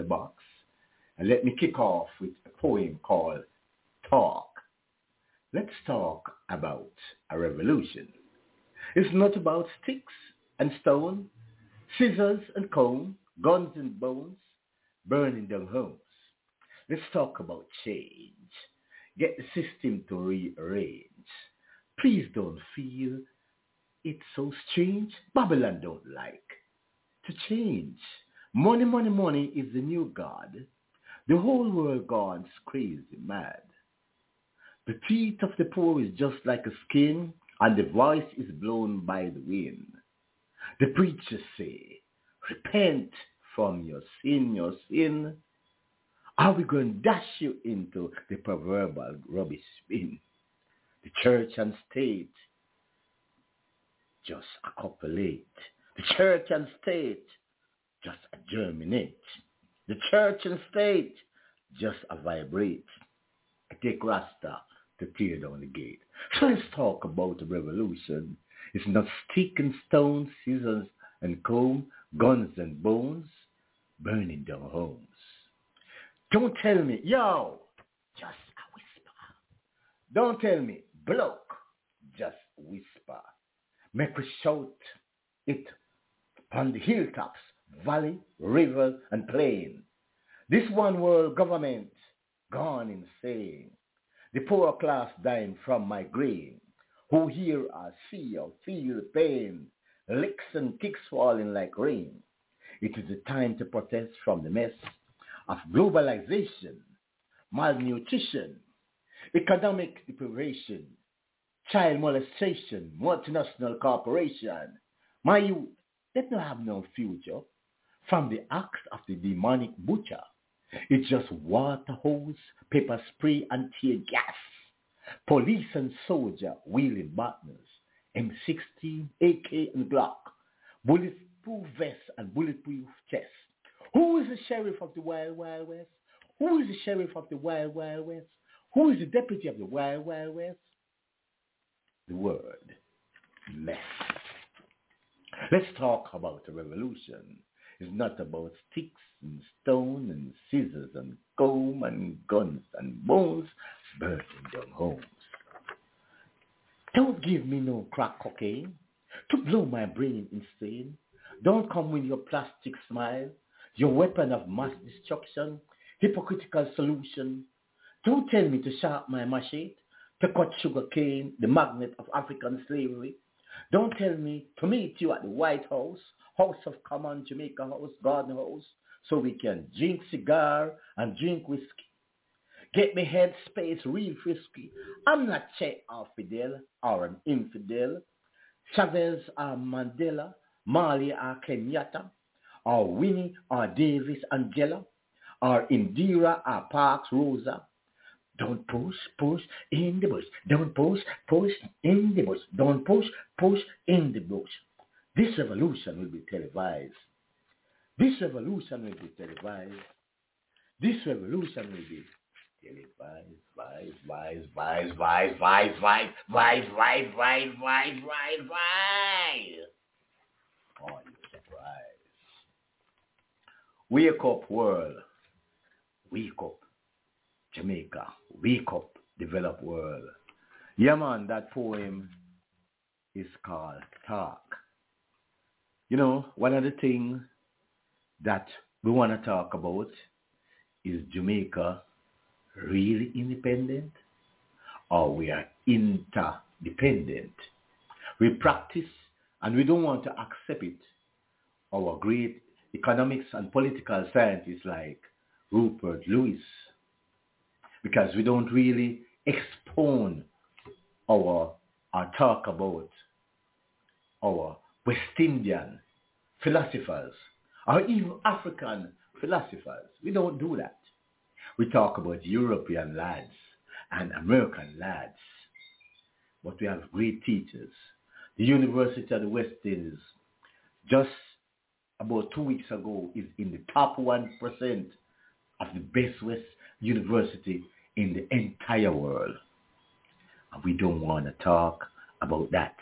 the box. And let me kick off with a poem called Talk. Let's talk about a revolution. It's not about sticks and stone, scissors and comb, guns and bones, burning down homes. Let's talk about change. Get the system to rearrange. Please don't feel it's so strange. Babylon don't like to change. Money, money, money is the new God. The whole world gone crazy mad. The teeth of the poor is just like a skin, and the voice is blown by the wind. The preachers say, repent from your sin, your sin. Are we going to dash you into the proverbial rubbish bin? The church and state just a copulate. The church and state just a germinate. The church and state just a vibrate. I take Rasta to tear down the gate. So let's talk about the revolution. It's not stick and stone, scissors and comb, guns and bones, burning down homes. Don't tell me, yo, just a whisper. Don't tell me, bloke, just whisper. Make we shout it on the hilltops, valley, river, and plain. This one world government gone insane. The poor class dying from migraine, who hear or see or feel pain, licks and kicks falling like rain. It is the time to protest from the mess of globalization, malnutrition, economic deprivation, child molestation, multinational corporation. My youth, they don't have no future from the act of the demonic butcher. It's just water hose, pepper spray, and tear gas. Police and soldier wheeling partners, M16, AK, and Glock, bulletproof vest and bulletproof chest. Who is the sheriff of the Wild Wild West? Who is the sheriff of the Wild Wild West? Who is the deputy of the Wild Wild West? The word mess. Let's talk about the revolution. It's not about sticks and stone and scissors and comb and guns and bones burning down homes. Don't give me no crack cocaine to blow my brain insane. Don't come with your plastic smile, your weapon of mass destruction, hypocritical solution. Don't tell me to sharp my machete, to cut sugar cane, the magnet of African slavery. Don't tell me to meet you at the White House, House of Commons, Jamaica House, Garden House, so we can drink cigar and drink whiskey. Get me head space real frisky. I'm not Che or Fidel or an infidel. Chavez or Mandela, Marley or Kenyatta, or Winnie or Davis Angela, or Indira or Parks Rosa. Don't push, push in the bush. Don't push, push in the bush. Don't push, push in the bush. This revolution will be televised. This revolution will be televised. This revolution will be televised. Vise, vise, vise, vise, vise, vise, vise, vise, vise, vise, vise, vise. Oh, you're surprised. Wake up, world. Wake up, Jamaica. Wake up, developed world. Yeah, man, that poem is called Talk. You know, one of the things that we want to talk about is Jamaica really independent or we are interdependent. We practice and we don't want to accept it. Our great economics and political scientists like Rupert Lewis because we don't really expound our or talk about our West Indian philosophers or even African philosophers. We don't do that. We talk about European lads and American lads. But we have great teachers. The University of the West Indies, just about two weeks ago, is in the top 1% of the best West university in the entire world. And we don't want to talk about that.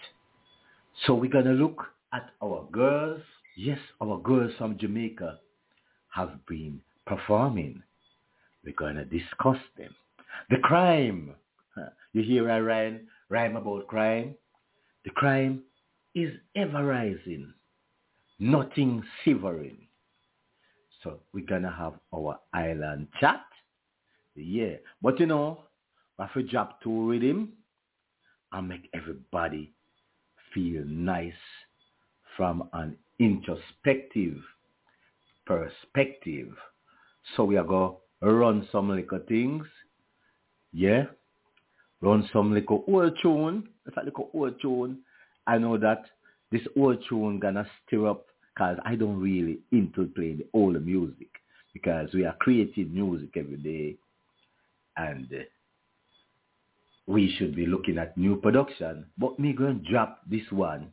So we're going to look at our girls Yes, our girls from Jamaica have been performing. We're going to discuss them. The crime. You hear I rhyme, rhyme about crime? The crime is ever rising. Nothing severing. So we're going to have our island chat. Yeah. But you know, if we drop two rhythm and make everybody feel nice from an introspective perspective. So we are going to run some little things. Yeah. Run some little old tune. It's little old tune. I know that this old tune gonna stir up because I don't really into playing the old music because we are creating music every day and uh, we should be looking at new production. But me going to drop this one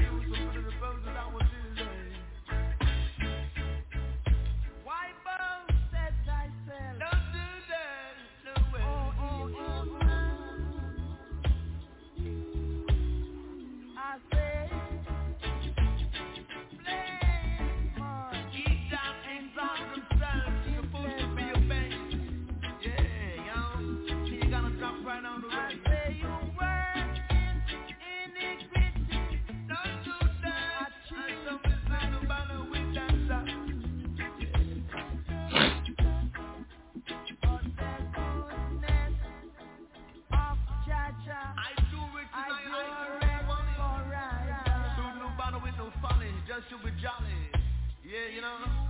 just to be jolly. Yeah, you know.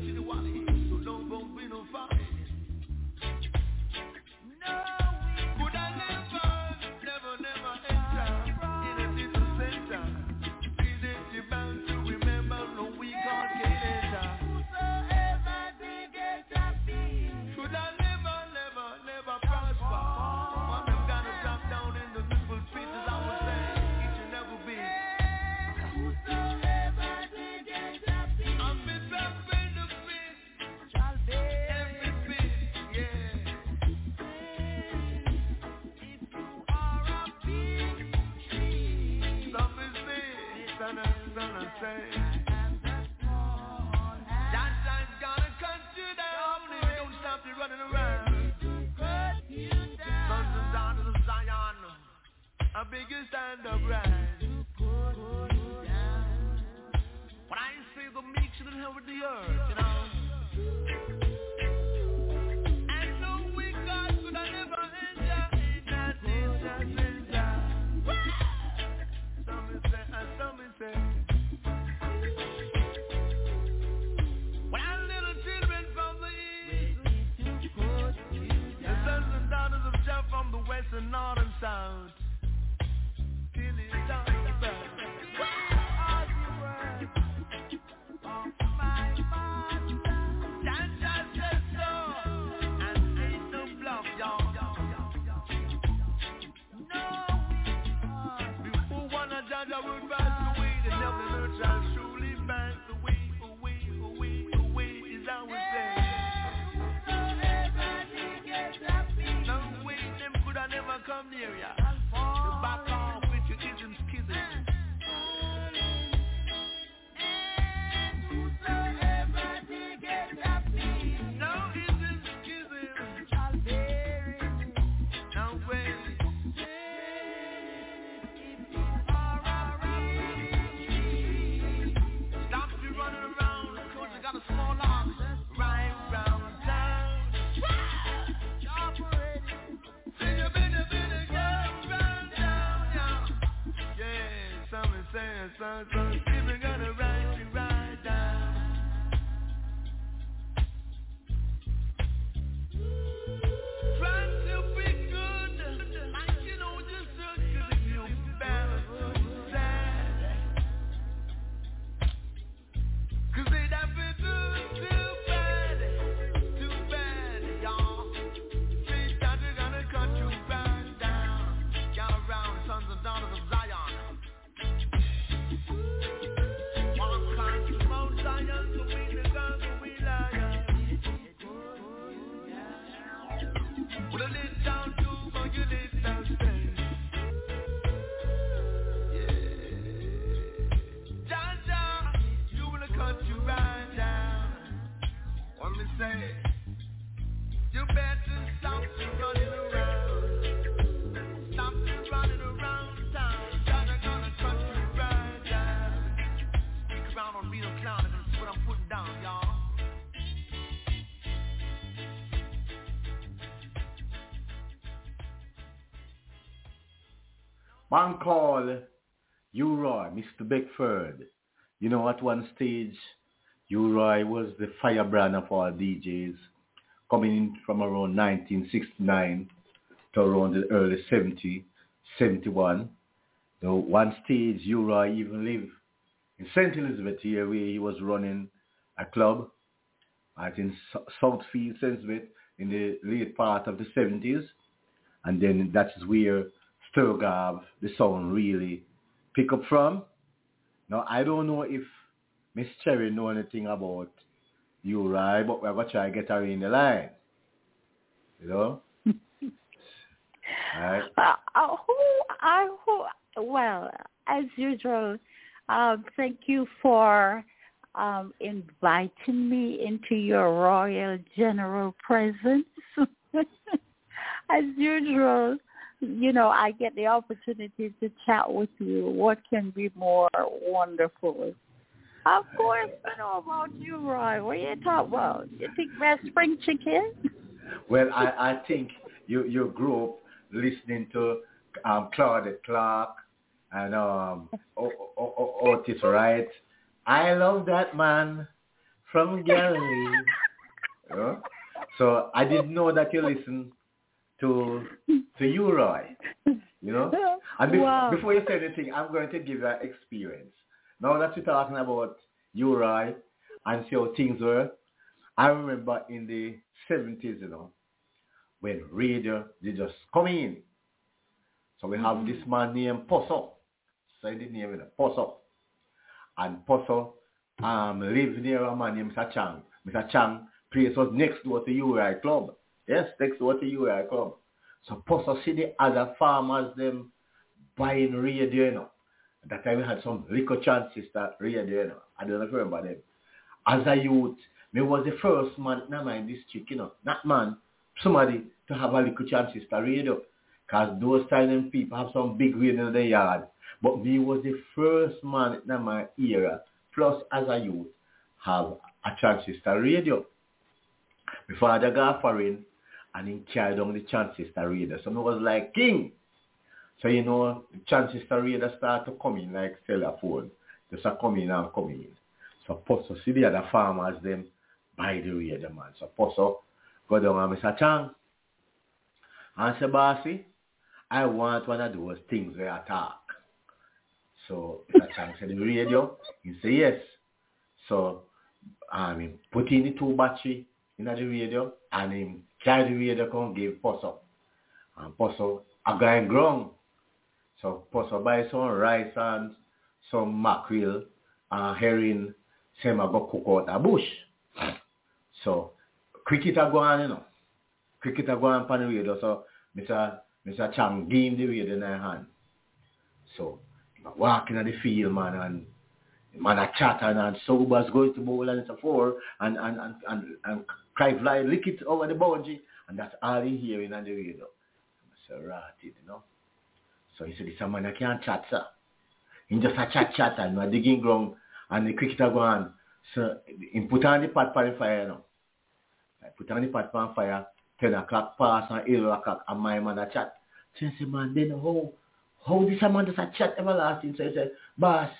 So don't gon' be no fun. and. Man called U-Roy, Mr. Beckford. You know, at one stage, U-Roy was the firebrand of all DJs, coming in from around 1969 to around the early 70, 71. The one stage, U-Roy even lived in St. Elizabeth here, where he was running a club at in Southfield, St. Elizabeth, in the late part of the 70s. And then that is where Stur-Gav, the sound really pick up from. Now, I don't know if Miss Cherry know anything about you, right? But we're going to try to get her in the line. You know? right. Uh, uh, who, I, who, well, as usual, um, thank you for um, inviting me into your royal general presence. as usual, you know, I get the opportunity to chat with you. What can be more wonderful? Of course, I know about U-Roy. What are you talking about? You think we're spring chicken? Well, I, I think you you grew up listening to um, Claudelle Clarke and um, o- o- o- Otis Wright. I love that man from Galilee. uh, so I didn't know that you listen to to U-Roy. You know? And be- wow. before you say anything, I'm going to give you an experience. Now that you're talking about U-Roy, and see how things were, I remember in the 70s, you know, when radio, they just come in. So we have mm-hmm. this man named Posso. Say the name, you know, Posso. And Posso um, lived near a man named Mr. Chang. Mr. Chang place was next door to U-Roy Club. Yes, to what you are come. So see the other farmers them buying radio, you know. That time we had some liquor chances that radio, you. I don't remember them. As a youth, me was the first man in my district, you know. Not man, somebody to have a liquor chances to radio. Because those time people have some big radio in the yard. But me was the first man in my era, plus as a youth, have a transistor radio. My father got foreign and he carried down the Transistor Raider. So it was like king. So you know, the Transistor Raider start to come in like cellular phone. A come in and come in. So Posso see the other farmers them buy the Raider man. So Posso go down and Mr. Chang and say, Bossy, I want one of those things where I talk. So Mr. Chang said, the radio? He said, yes. So I mean, put in the two battery in the radio and him the radio come give Posso. And Posso a guy grown. So Posso buy some rice and some mackerel and herring, same I go cook out a bush. So cricket a go on, you know. Cricket a go on pan the radio. So Mr. Mr. Chang him the radio in his hand. So walking in the field man and man a chat and, and Sobers going to bowl and so forth and and and and, and cry fly lick it over the boundary and that's all he hearing on the radio. So ratted, you know. So he said this a man I can't chat sir. He just a chat chat and we digging ground and the cricketer go on. So he put on the pot for the fire you know. I put on the pot for the fire, ten o'clock pass and eight o'clock and my man a chat. So he said, man, then how how this man just a chat everlasting? So he said, boss,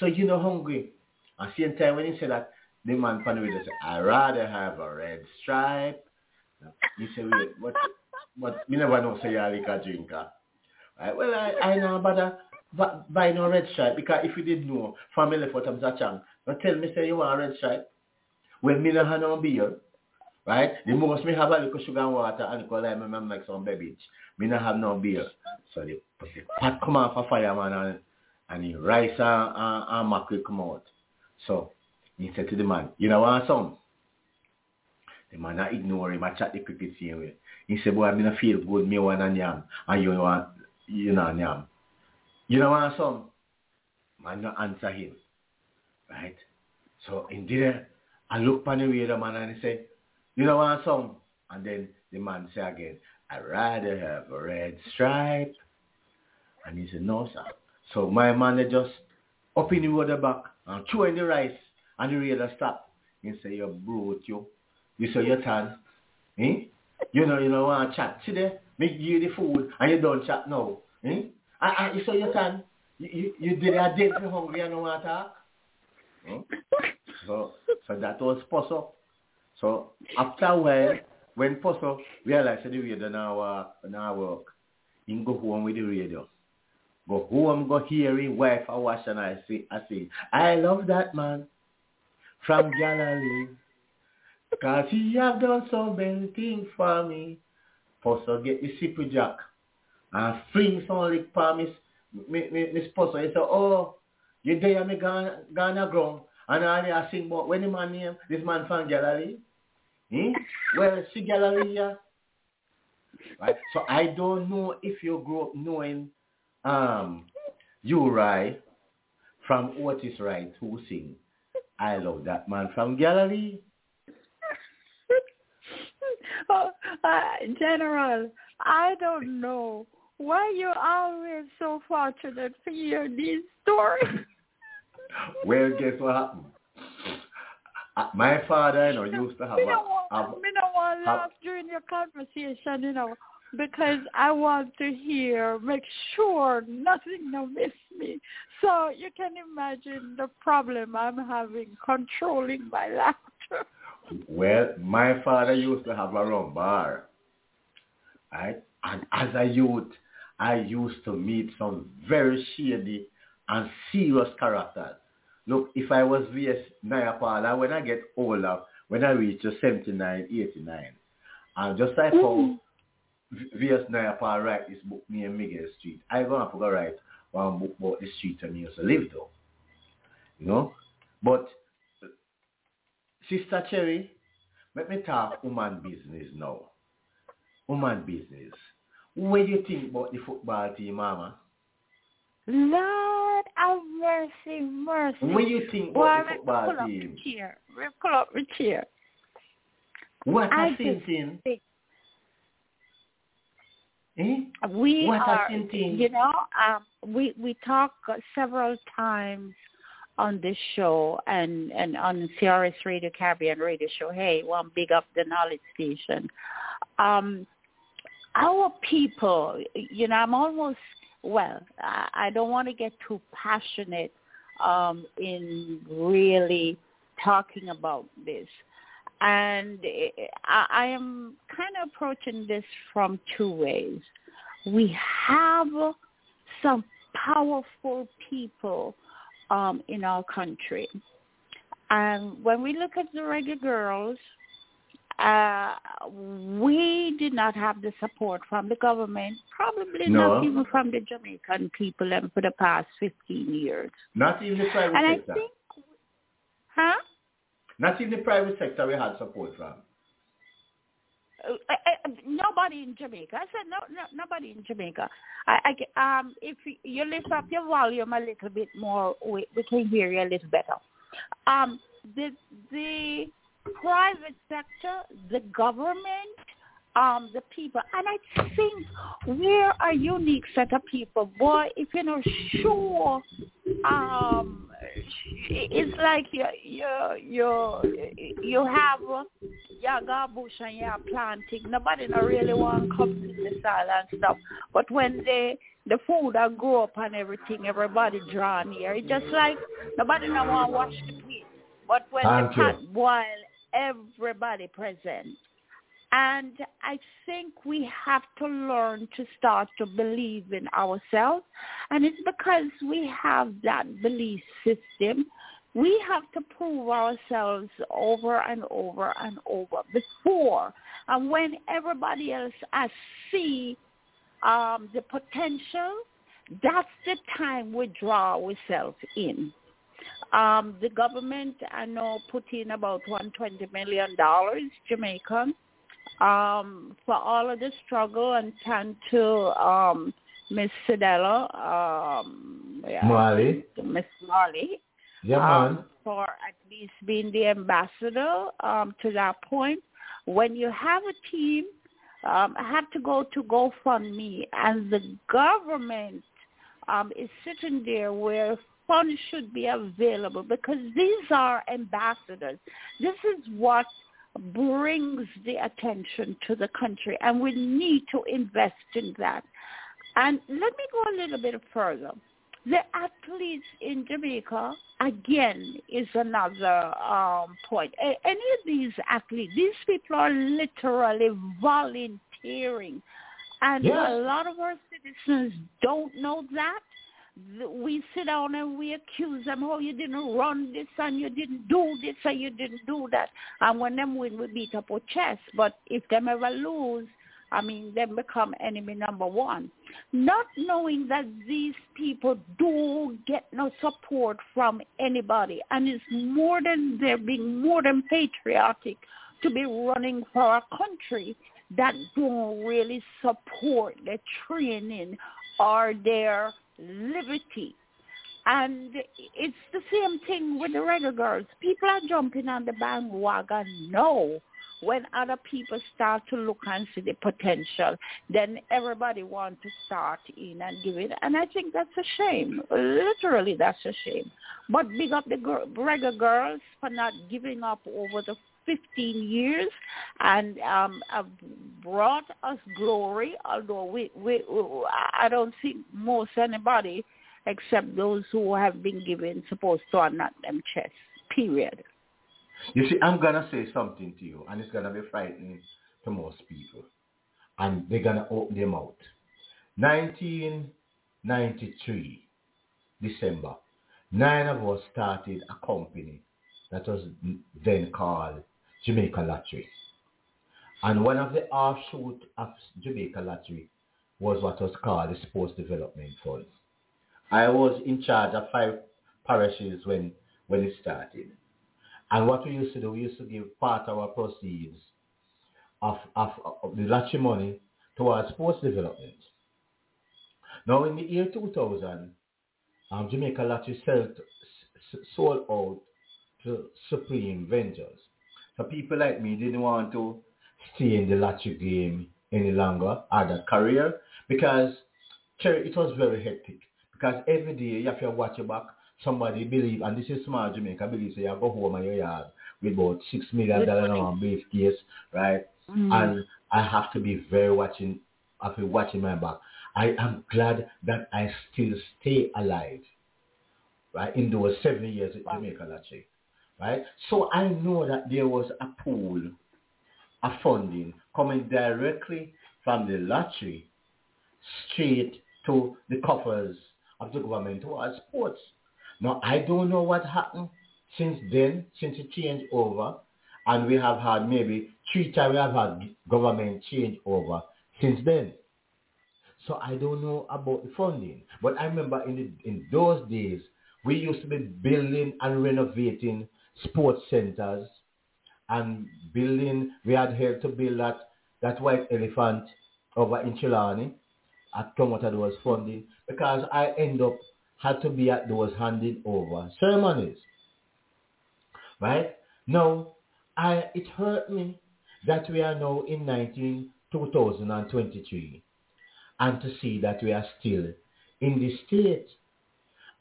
so you know hungry. At the same time when he said that, the man from the radio said, i rather have a red stripe. He said, wait, but, but me never know say you're like a drinker. Right? Well, I, I know but buy no red stripe because if you did know, family for them Zachang, but tell me say you want a red stripe. When me no have no beer, right? The most me have a little sugar and water and go like me make some beverage. Me no have no beer. So the, the pot come off a fire man and and the rice and, and, and mackerel come out. So he said to the man, you know want some? The man not ignore him, I chat the cricket same way. He said, boy, I mean, I feel good, me want a yam, and you want, you know, yam. You know want some? Man not answer him. Right? So indeed, I look on the radio man and he say, you know want some? And then the man say again, I'd rather have a red stripe. And he said, no, sir. So my man they just up in the water back and throw in the rice and the radio stop. He say, you brought you. You say your turn. Eh? You know, you know, want to chat. See there? Make you the food and you don't chat now. Eh? And, and you say your turn. You, you, you did a date for hungry and no want to talk. Eh? So, so that was possible. So after a while, when Posso realized that the radio now work, now work, he go home with the radio. Go home, go hear his wife I watch and I say, I say, I love that man from Galilee. Cause he have done so many things for me. Posso get the super jack and fling some lick for me, me, me, me. He say, oh, you there me gonna, gonna ground. And all I sing about when the man name, this man from Galilee. Hmm? Well, see Galilee, yeah. Right? So I don't know if you grew up knowing um U-Roy from Otis Wright who sing I love that man from Galilee. oh, uh, General, I don't know why you're always so fortunate to hear these stories. well, guess what happened? Uh, my father, you know, used to have. Me a, don't want, have, me don't want to laugh during your conversation, you know, because I want to hear, make sure nothing will miss me. So you can imagine the problem I'm having controlling my laughter. Well, my father used to have a rum bar. Right? And as a youth, I used to meet some very shady and serious characters. Look, if I was V.S. Naipaul, when I get older, when I reach to 79, 89, and just like how mm. V- V.S. Naipaul write this book near Miguel Street, I go have to go write one book about the street I used to live though. You know? But Sister Cherry, let me talk woman business now. Woman business. What do you think about the football team, Mama? Lord have mercy, mercy. What do you think about the football pull up team? the chair. Pull up the chair. What I a thinking? think Eh? we What are, you know, um, we we talk several times on this show and and on CRS Radio Caribbean Radio Show. Hey, one big up the knowledge station. Um, our people, you know, I'm almost well. I, I don't want to get too passionate um, in really talking about this. And I, I am kind of approaching this from two ways. We have some powerful people um, in our country. And when we look at the Reggae Girlz, uh, we did not have the support from the government, probably No. not even from the Jamaican people and for the past 15 years. Not even the private And I think, huh? Not even the private sector we had support from. Uh, uh, nobody in Jamaica. I said no, no nobody in Jamaica. I, I um, if you lift up your volume a little bit more, we, we can hear you a little better. Um, the the private sector, the government, um, the people, and I think we're a unique set of people. Boy, if you're not sure, um, it's like you you you you have your garbage and you're planting. Nobody not really want to come to the soil and stuff. But when they the food I grow up and everything, everybody draw near. It's just like nobody not want to wash the plate. But when Thank the pot boil, everybody present. And I think we have to learn to start to believe in ourselves. And it's because we have that belief system. We have to prove ourselves over and over and over before. And when everybody else I see um, the potential, that's the time we draw ourselves in. Um, the government, I know, put in about $120 million Jamaican um, for all of the struggle and thank to um, Miss Cedella, um, yeah. Miss Marley, Yeah, um, for at least being the ambassador um, to that point. When you have a team, um, I have to go to GoFundMe, and the government um, is sitting there where funds should be available because these are ambassadors. This is what brings the attention to the country, and we need to invest in that. And let me go a little bit further. The athletes in Jamaica, again, is another um, point. A- any of these athletes, these people are literally volunteering. And Yes. a lot of our citizens don't know that. We sit down and we accuse them, oh, you didn't run this and you didn't do this and you didn't do that. And when them win, we beat up our chest. But if them ever lose, I mean, they become enemy number one. Not knowing that these people do get no support from anybody. And it's more than, they're being more than patriotic to be running for a country that don't really support the training or their liberty. And it's the same thing with the Reggae Girlz. People are jumping on the bandwagon now when other people start to look and see the potential, then everybody wants to start in and give it. And I think that's a shame. Literally, that's a shame. But big up the gir- Reggae Girlz for not giving up over the 15 years and um, have brought us glory, although we, we, I don't think most anybody except those who have been given supposed to unlock them chests, period. You see, I'm gonna say something to you, and it's gonna be frightening to most people, and they're gonna open their mouth. 1993, December, nine of us started a company that was then called Jamaica Lottery, and one of the offshoot of Jamaica Lottery was what was called the Sports Development Fund. I was in charge of five parishes when when it started. And what we used to do, we used to give part of our proceeds of, of, of the lottery money towards sports development. Now in the year 2000, um, Jamaica Lottery sold, sold out to Supreme Ventures. So people like me didn't want to stay in the lottery game any longer or that career because it was very hectic because every day you have to watch your back. Somebody believe, and this is small Jamaica, believe so you go home and your yard with about six million With dollar money. on briefcase, right? Mm. And I have to be very watching, I have to be watching my back. I am glad that I still stay alive, right? In those seven years at. Jamaica Lottery, right? So I know that there was a pool of funding coming directly from the lottery straight to the coffers of the government towards sports. Now, I don't know what happened since then, since it changed over, and we have had maybe three times we have had government change over since then. So I don't know about the funding. But I remember in, the, in those days, we used to be building and renovating sports centers and building, we had helped to build that, that white elephant over in Trelawny at Tomata was funding because I end up had to be at those handing over ceremonies. Right? Now, I it hurt me that we are now in 19, 2023 and to see that we are still in the state.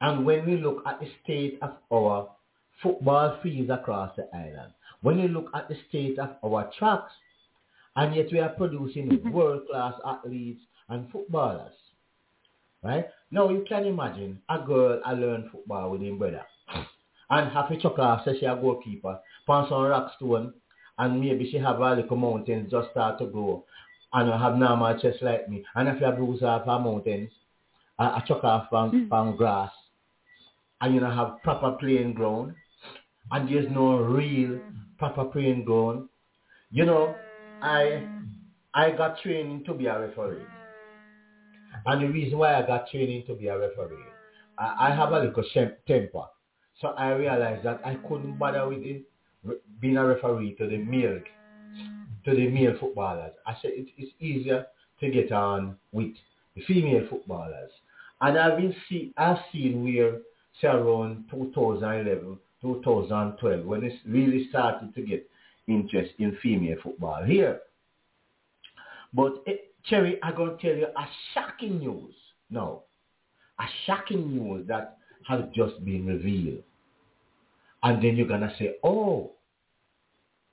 And when we look at the state of our football fields across the island, when you look at the state of our tracks, and yet we are producing mm-hmm. world-class athletes and footballers, right? Now you can imagine a girl I learn football with him brother, and have a chuck off, say she a goalkeeper, pass on rock stone, and maybe she have a little mountains just start to grow, and have normal chest like me, and if you bruise off her mountains, a, a chuck off from, mm. from grass, and you know have proper playing ground, and there's no real proper playing going. you know, I I got training to be a referee. And the reason why I got training to be a referee, I, I have a little temper. So I realized that I couldn't bother with it, being a referee to the male to the male footballers. I said it, it's easier to get on with the female footballers. And I've been see I've seen where say around 2011, 2012, when it really started to get interest in female football here. But it, eh, Cherry, I'm going to tell you a shocking news. No, a shocking news that has just been revealed. And then you're going to say, oh.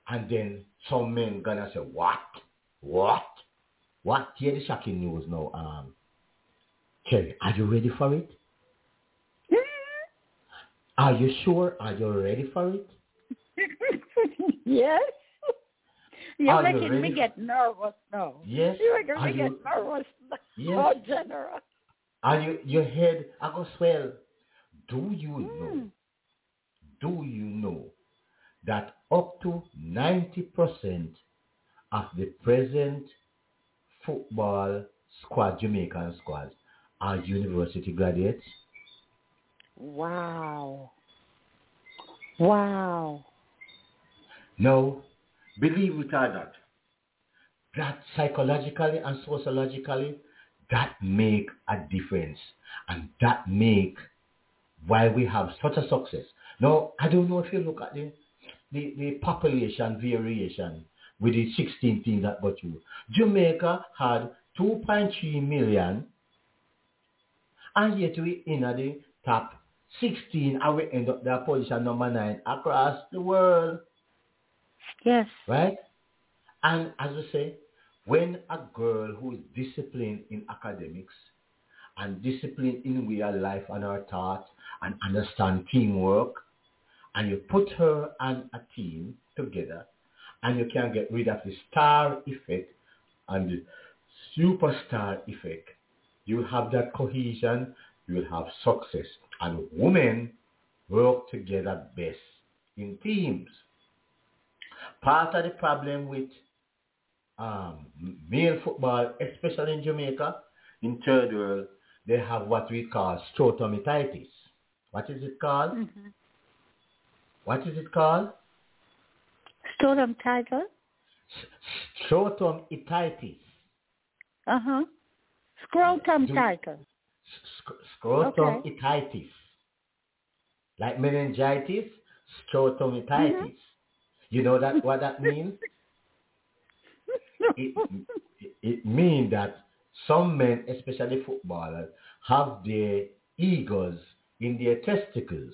And then some men going to say, what? What? What? Hear the shocking news now. Um, Cherry, are you ready for it? Are you sure? Are you ready for it? yes. You're Are making you me get nervous now. Yes. You're making Are me you... get nervous. Yes. Oh, General. Are you your head I go swell? Do you mm. know? Do you know that up to ninety percent of the present football squad, Jamaican squads, are university graduates? Wow. Wow. No, believe it or not, that psychologically and sociologically, that make a difference. And that make why we have such a success. Now, I don't know if you look at the, the, the population variation with the 16 teams that got you. Jamaica had 2.3 million and yet we in the top 16 and we end up their position number 9 across the world. Yes. Right? And as I say, when a girl who is disciplined in academics and disciplined in real life and her thoughts and understand teamwork, and you put her and a team together, and you can get rid of the star effect and the superstar effect, you will have that cohesion, you will have success. And women work together best in teams. Part of the problem with um, male football, especially in Jamaica, in third world, they have what we call strotomyelitis. What is it called? Mm-hmm. What is it called? Strotomyelitis. Uh-huh. Scrotum title. Scrotomyelitis. Okay. Like meningitis, scrotomyelitis. Mm-hmm. You know that what that means? it, it, it means that some men, especially footballers, have their egos in their testicles.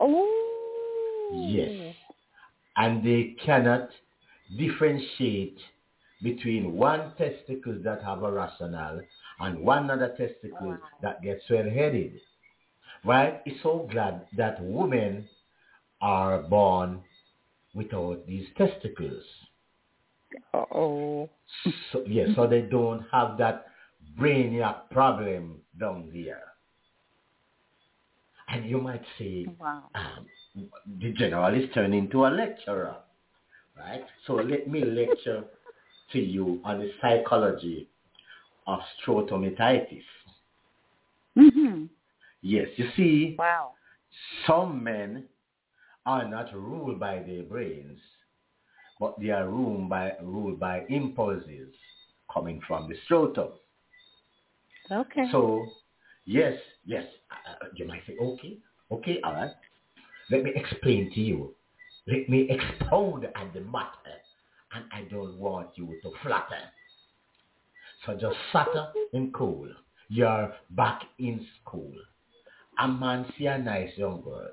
Oh. Yes. And they cannot differentiate between one testicle that have a rational and one other testicle wow. that gets swell-headed. Right? It's so glad that women are born without these testicles. oh So, yeah, so they don't have that brainiac problem down there. And you might say, wow. um, the general is turning into a lecturer, right? So let me lecture to you on the psychology of strotomyelitis. Mm-hmm. Yes, you see, wow. some men are not ruled by their brains, but they are ruled by, ruled by impulses coming from the scrotum. Okay. So, yes, yes, uh, you might say, okay, okay, all right. Let me explain to you. Let me expound on the matter and I don't want you to flatter. So just flatter and cool. You're back in school. A man see a nice young girl.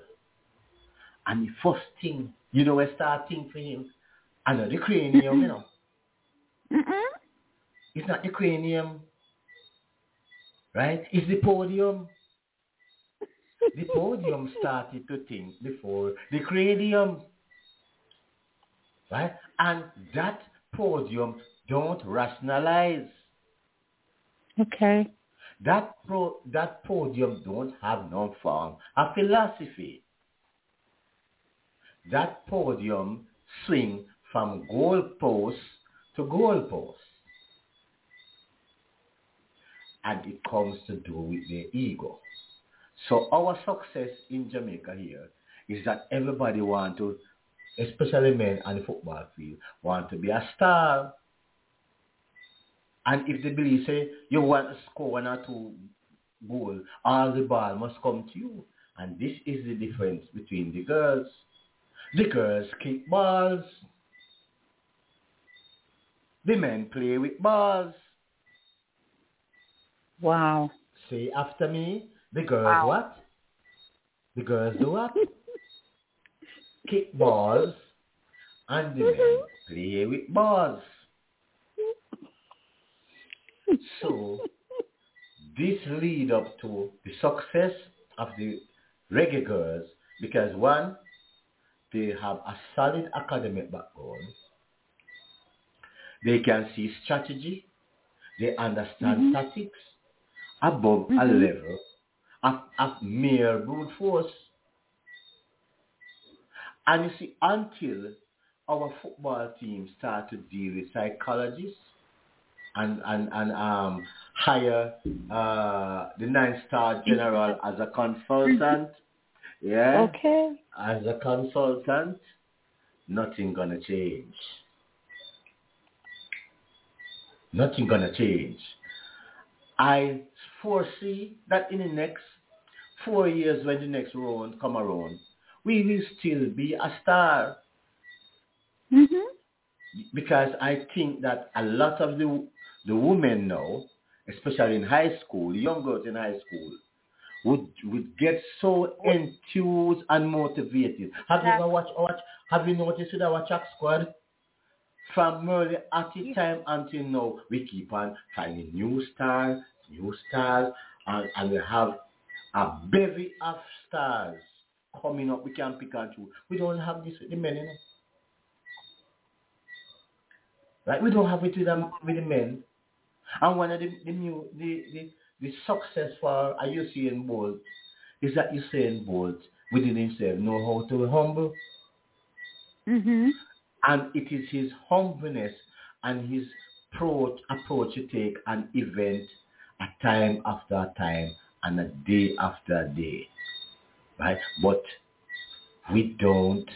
And the first thing, you know, I start thinking for him, I know the cranium, you know. Mm-mm. It's not the cranium, right? It's the podium. the podium started to think before the cranium. Right? And that podium don't rationalize. Okay. That pro, that podium don't have no form a philosophy. That podium swing from goalpost to goalpost. And it comes to do with their ego. So our success in Jamaica here is that everybody want to especially men on the football field, want to be a star. And if they believe, say, you want to score one or two goals, all the ball must come to you. And this is the difference between the girls. The girls kick balls. The men play with balls. Wow. Say after me. The girls Wow. what? The girls do what? kick balls. And the men play with balls. So this lead up to the success of the Reggae Girlz because one, they have a solid academic background. They can see strategy. They understand Mhm. tactics above a Mhm. level of, of mere brute force. And you see, until our football team start to deal with psychologists and, and, and um, hire uh, the nine-star general as a consultant, yeah, Okay. as a consultant, nothing gonna change. Nothing gonna change. I foresee that in the next four years when the next round come around, we will still be a star Mhm. because I think that a lot of the the women now, especially in high school, young girls in high school, would would get so enthused and motivated. Have you ever watched watch have you noticed with our track squad? From early at the time until now, we keep on finding new stars, new stars, and, and we have a bevy of stars coming up. We can't pick and choose. We don't have this with the men, you know. Right? We don't have it with, them, with the men. And one of the the new the, the, the success for a Usain Bolt is that Usain Bolt within himself know how to be humble. Mhm. And it is his humbleness and his approach, approach to take an event a time after time and a day after day. Right? But we don't,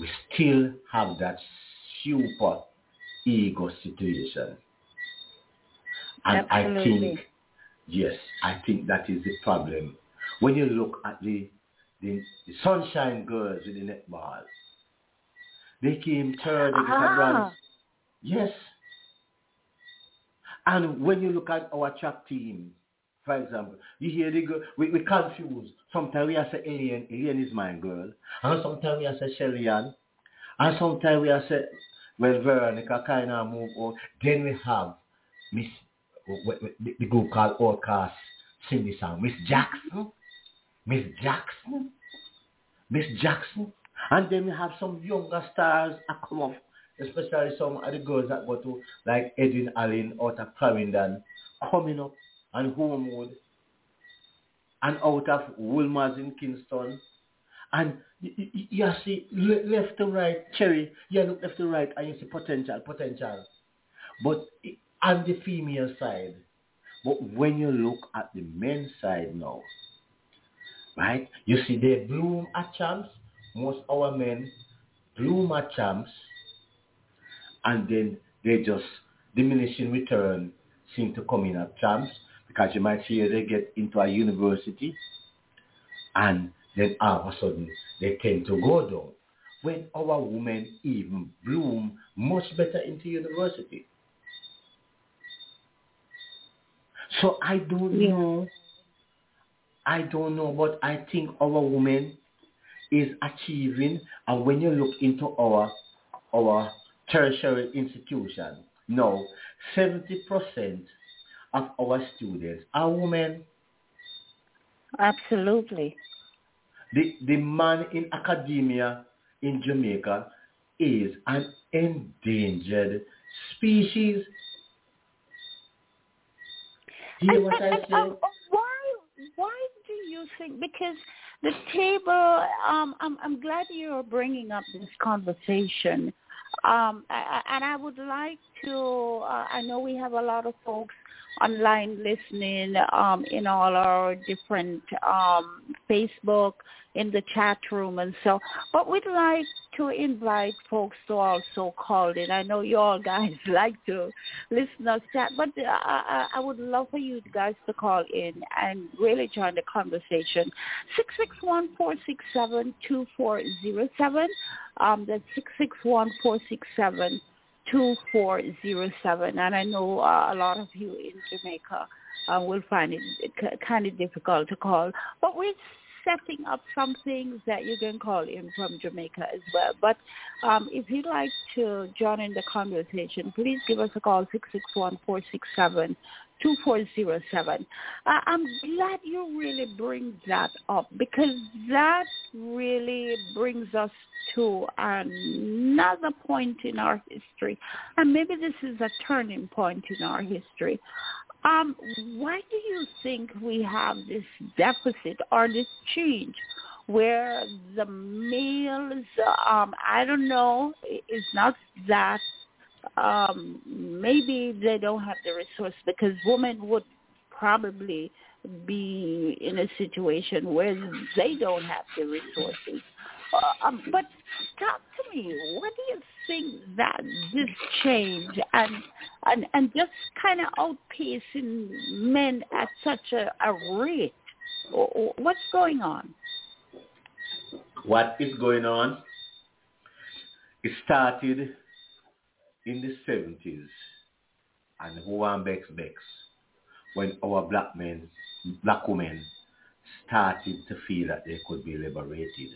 we still have that super ego situation. And I think, yes, I think that is the problem. When you look at the, the, the Sunshine Girls in the netball, they came third, they got a Ah. bronze. Yes. And when you look at our track team, for example, you hear the girl, we, we confuse. Sometimes we say Elaine, Elaine is my girl. And sometimes we say Shelly-Ann. And sometimes we say, well, Veronica kind of move on. Then we have Miss, the, group called OutKast sing the song. Miss Jackson. Miss Jackson. Miss Jackson. And then we have some younger stars that come up, especially some of the girls that go to like Edwin Allen of Clarendon coming up and Holmwood and out of Wolmer's in Kingston. And you, you, see left to right, Cherry, you look left to right and you see potential, potential. But on the female side, but when you look at the men's side now, right, you see they bloom at champs. Most of our men bloom at champs, and then they just diminishing return seem to come in at champs because you might see they get into a university, and then all of a sudden they tend to go down. When our women even bloom much better into university. So I don't Yeah. know. I don't know, but I think our women is achieving, and when you look into our our tertiary institution, now seventy percent of our students are women. Absolutely. The the man in academia in Jamaica is an endangered species. Hear what I and, uh, why why do you think because the table um I'm I'm glad you're bringing up this conversation. Um I, I- and I would like to uh, I know we have a lot of folks online listening um, in all our different um, Facebook, in the chat room and so. But we'd like to invite folks to also call in. I know you all guys like to listen to chat, but uh, I, I would love for you guys to call in and really join the conversation. Six six one four six seven two four zero seven. Um, that's six six one four six seven. 2407. And I know uh, a lot of you in Jamaica uh, will find it c- kind of difficult to call. But we're setting up some things that you can call in from Jamaica as well. But um, if you'd like to join in the conversation, please give us a call, 661 2407. I'm glad you really bring that up because that really brings us to another point in our history. And maybe this is a turning point in our history. Um, why do you think we have this deficit or this change where the males, um, I don't know, it's not that um, maybe they don't have the resource because women would probably be in a situation where they don't have the resources. Uh, um, but talk to me. What do you think that this change and and and just kind of outpacing men at such a, a rate? What's going on? What is going on? It started in the 70s and Juan Bex Bex when our black men, black women started to feel that they could be liberated.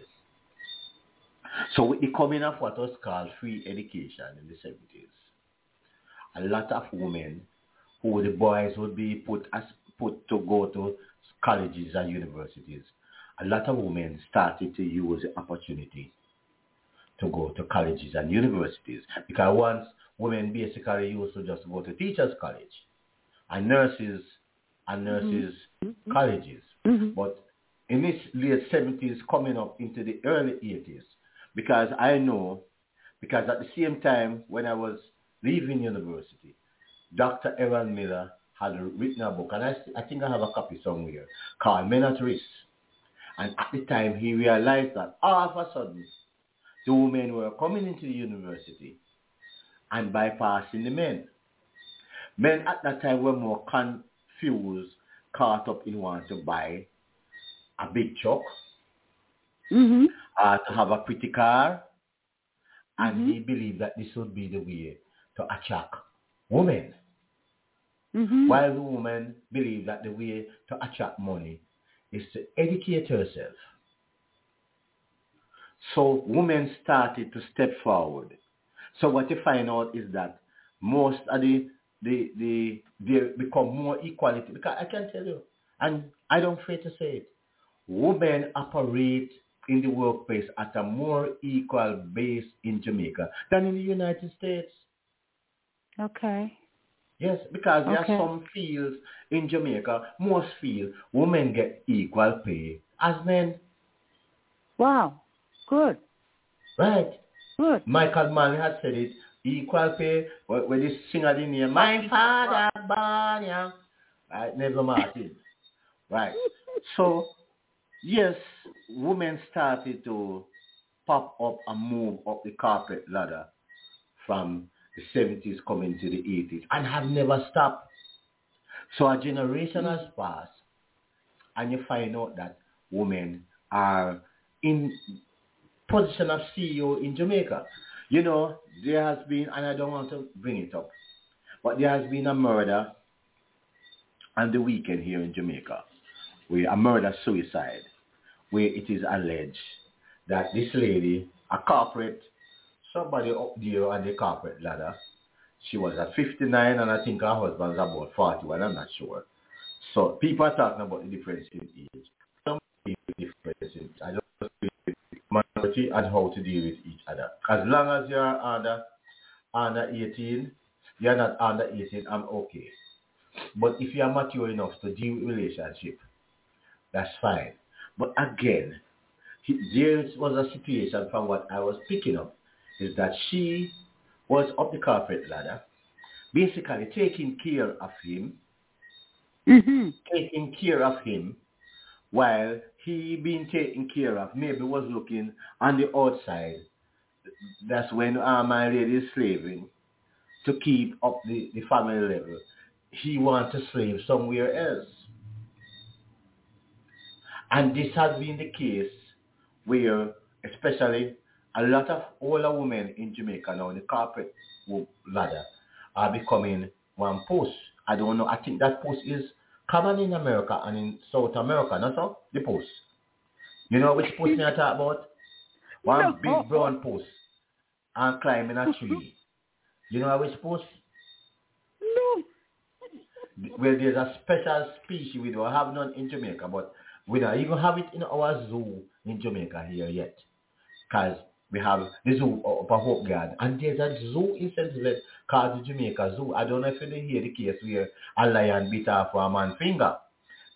So with the coming of what was called free education in the 70s, a lot of women who the boys would be put as put to go to colleges and universities, a lot of women started to use the opportunity to go to colleges and universities. Because once women basically used to just go to teachers college and nurses and nurses mm-hmm. colleges. Mm-hmm. But in this late 70s coming up into the early 80s, because I know, because at the same time when I was leaving university, Dr. Errol Miller had written a book, and I, I think I have a copy somewhere, called Men at Risk. And at the time, he realized that all of a sudden, the women were coming into the university and bypassing the men. Men at that time were more confused, caught up in wanting to buy a big truck, mm-hmm. uh, to have a pretty car, and mm-hmm. he believed that this would be the way to attract women. Mm-hmm. While the woman believed that the way to attract money is to educate herself. So women started to step forward. So what you find out is that most of the the the they become more equality because I can tell you, and I don't fear to say it, women operate in the workplace at a more equal base in Jamaica than in the United States. Okay. Yes, because there okay. are some fields in Jamaica, most fields, women get equal pay as men. Wow. Good. Right. Good. Michael Mann has said it, equal pay, when this singer in here, my father born ya. Right, Neville Martin. Right. So yes, women started to pop up and move up the carpet ladder from the 70s coming to the 80s and have never stopped. So a generation has passed and you find out that women are in position of CEO in Jamaica. You know, there has been, and I don't want to bring it up, but there has been a murder on the weekend here in Jamaica, where a murder-suicide where it is alleged that this lady, a corporate, somebody up there on the corporate ladder, she was at 59 and I think her husband's about 41, I'm not sure. So people are talking about the difference in age. Some people difference in I just and how to deal with each other. As long as you're under under 18, you're not under 18, I'm okay. But if you're mature enough to deal with relationship, that's fine. But again, he, there was a situation from what I was picking up is that she was up the corporate ladder, basically taking care of him Mhm. taking care of him while he being taken care of, maybe was looking on the outside. That's when uh, my lady is slaving to keep up the, the family level. He wants to slave somewhere else. And this has been the case where, especially a lot of older women in Jamaica now, the wo- ladder, are becoming one post. I don't know. I think that post is common in America and in South America, not so? The post. You know which post me I talk about? One No. big brown post and climbing a tree. You know which post? No. Well, there's a special species we don't have none in Jamaica, but we don't even have it in our zoo in Jamaica here yet. Because we have the zoo up at Hope Garden. And there's a zoo in St. Called the Jamaica Zoo. I don't know if you hear the case where a lion bit off a man's finger.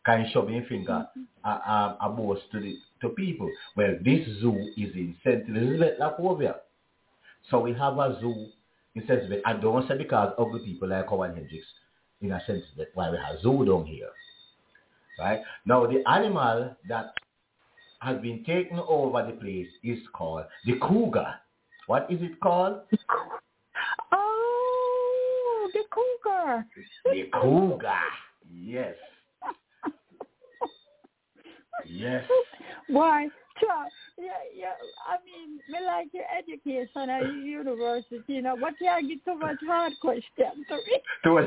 Kind of shoving finger mm-hmm. uh, uh, a, a, a boast to, the, to people. Well, this zoo is in St. Elizabeth, Lacovia. So we have a zoo in St. Elizabeth. I don't say because ugly people like Howard Hendricks in a sense that why we have zoo down here. Right? Now the animal that has been taken over the place is called the cougar. What is it called? The cougar. The cougar. Yes. Yes. Why? Yeah, yeah. I mean, me like your education at university, you know, but you get too much hard question to me. To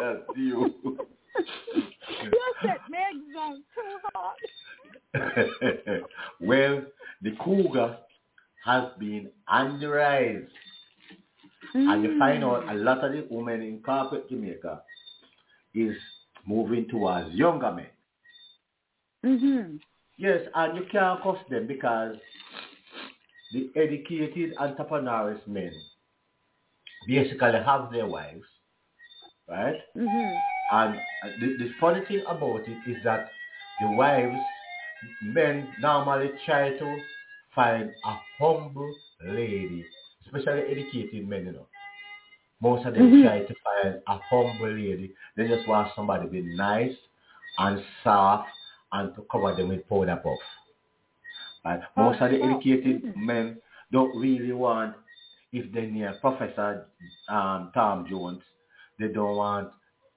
that's you. you set me exam too hard. well, the cougar has been on rise. And you find out a lot of the women in corporate Jamaica is moving towards younger men. Mhm. Yes, and you can't cuss them because the educated entrepreneurial men basically have their wives, right? Mhm. And the, the funny thing about it is that the wives, men normally try to find a humble lady, especially educated men, you know. Most of them Mhm. try to find a humble lady. They just want somebody to be nice and soft and to cover them with powder puff. Right? Most of the Oh, educated mhm. men don't really want, if they're near Professor um, Tom Jones, they don't want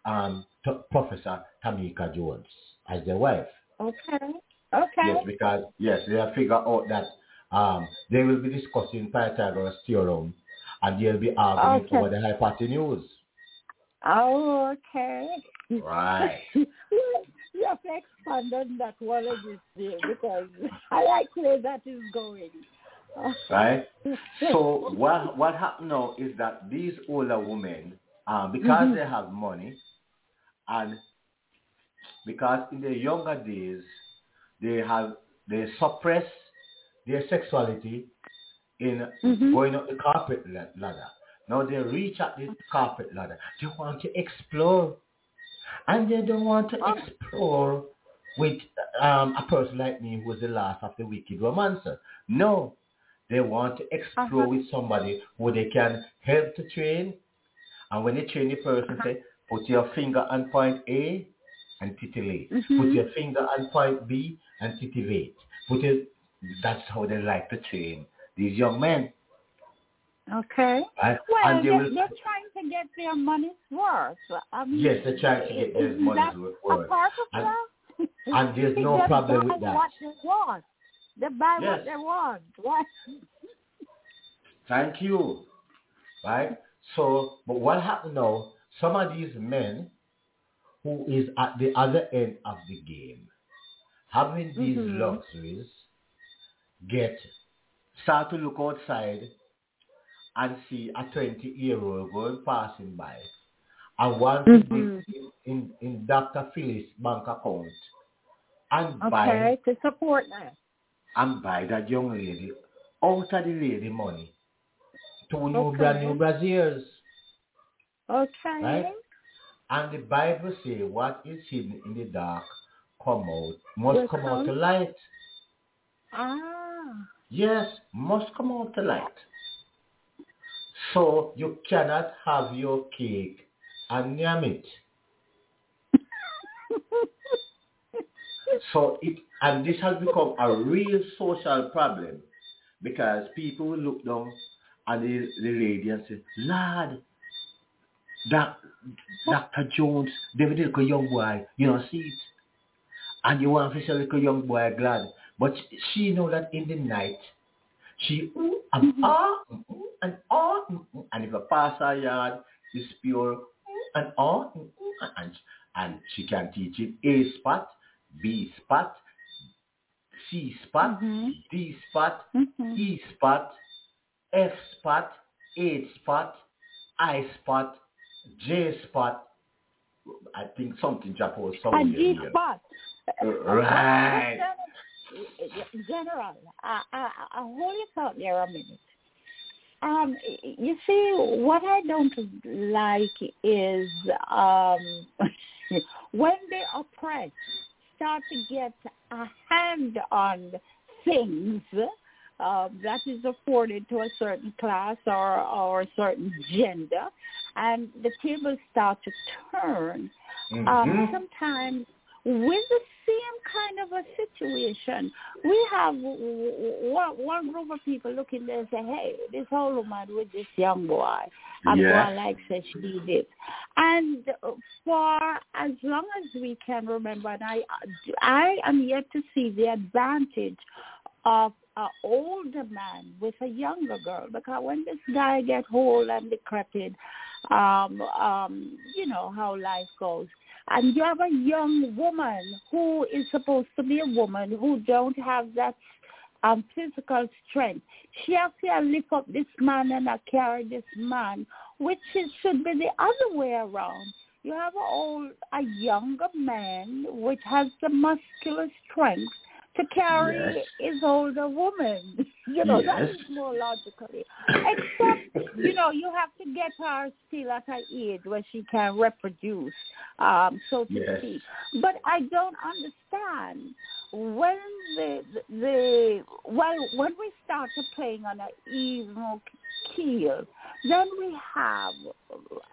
um, t- Professor Tamika Jones as their wife. Okay. Okay. Yes, because yes, they have figured out that um, they will be discussing Pythagoras theorem and they'll be arguing Okay. over the hypotenuse. Oh, okay. Right. you have to expand on that one again there because I like where that is going. Right? So what what happened now is that these older women, um, because Mhm. they have money, and because in their younger days they have they suppress their sexuality in Mhm. going up the carpet ladder. Now they reach at the carpet ladder. They want to explore, and they don't want to Oh. explore with um, a person like me who was the last of the wicked romancer. No, they want to explore Uh-huh. with somebody who they can help to train. And when they train the person, Uh-huh. say, put your finger on point A and titillate. Put Mhm. your finger on point B and titillate. Put it. That's how they like to train these young men. Okay. Right? Well, and they they're trying to get their money's worth. I mean, yes, they're trying to get their money's worth. A part of And- that? and there's no They problem buy with that. What they want. They buy Yes. what they want. What? Thank you. Right? So, but what happened now, some of these men who is at the other end of the game, having these Mhm. luxuries, get, start to look outside and see a 20-year-old going passing by and want to Mhm. dig in, in, in Dr. Phyllis' bank account and buy Okay, to support that. and buy that young lady out of the lady money. Two new Okay. brand new braziers. Okay. Right? And the Bible say what is hidden in the dark come out, must Will come out to light. Ah. Yes, must come out to light. So you cannot have your cake and yam it. So it and this has become a real social problem because people will look down and the, the lady and say, Lad, Doc, Dr. Jones, David little young boy, you know, see it. And you want to say little young boy glad. But she know that in the night, she ooh and Mhm. ah and ah mm, mm, and if a pass her yard is pure and ah mm, mm, and and she can teach it A spot, B spot, C spot, Mhm. D spot, Mhm. E spot, F spot, A spot, I spot, J spot. I think something Japan somewhere And G spot. Right. General, I, I, I hold your thought there a minute. Um, you see, what I don't like is um, when the oppressed start to get a hand on things uh, that is afforded to a certain class or, or a certain gender, and the tables start to turn um, Mhm. sometimes with the same kind of a situation, we have w- w- one, one group of people looking there and say, hey, this old woman with this young boy, I'm Yeah. going like say she did it. And for as long as we can remember, and I, I am yet to see the advantage of an older man with a younger girl because when this guy get old and decrepit, um, um, you know how life goes. And you have a young woman who is supposed to be a woman who don't have that um, physical strength. She has to lift up this man and uh, carry this man, which should be the other way around. You have a old, a younger man which has the muscular strength to carry Yes. his older woman. You know, that Yes. is more logically. Except, you know, you have to get her still at her age where she can reproduce, um, so to Yes. speak. But I don't understand when the the well when we start to playing on an even keel, then we have,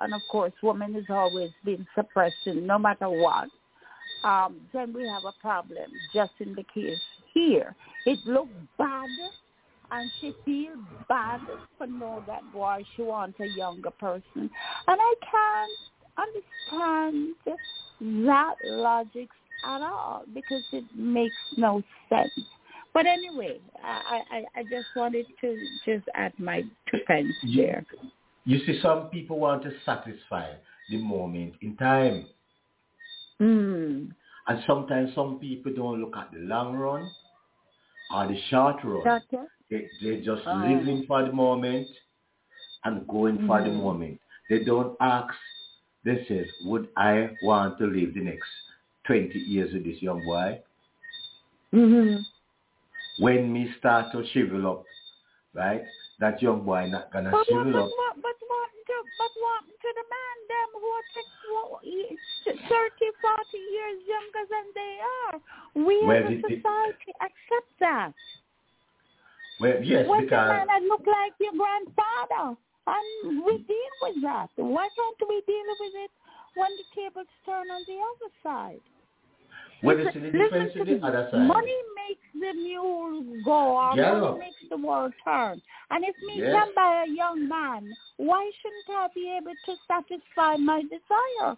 and of course, woman has always been suppressing no matter what. Um, then we have a problem just in the case here. It looked bad and she feels bad for know that boy she wants a younger person. And I can't understand that logic at all because it makes no sense. But anyway, I, I, I just wanted to just add my two pence there. You see, some people want to satisfy the moment in time. Mm. And sometimes some people don't look at the long run or the short run. Doctor? They, they just Oh. living for the moment and going for the Mhm. moment. They don't ask. They say, would I want to live the next 20 years with this young boy? hmm When me start to shrivel up, right? That young boy not gonna But what, shrivel up. what, but what, to, but what to the man them who are what, 30, 40 years younger than they are? We Well, as a it- it- society accept that. Well, yes, when the because man that look like your grandfather, and we deal with that. Why can't we deal with it when the tables turn on the other side? Listen- see the difference listen to the me. other side. Money makes the mule go, or Yeah. money makes the world turn. And if me Yes. can buy a young man, why shouldn't I be able to satisfy my desire?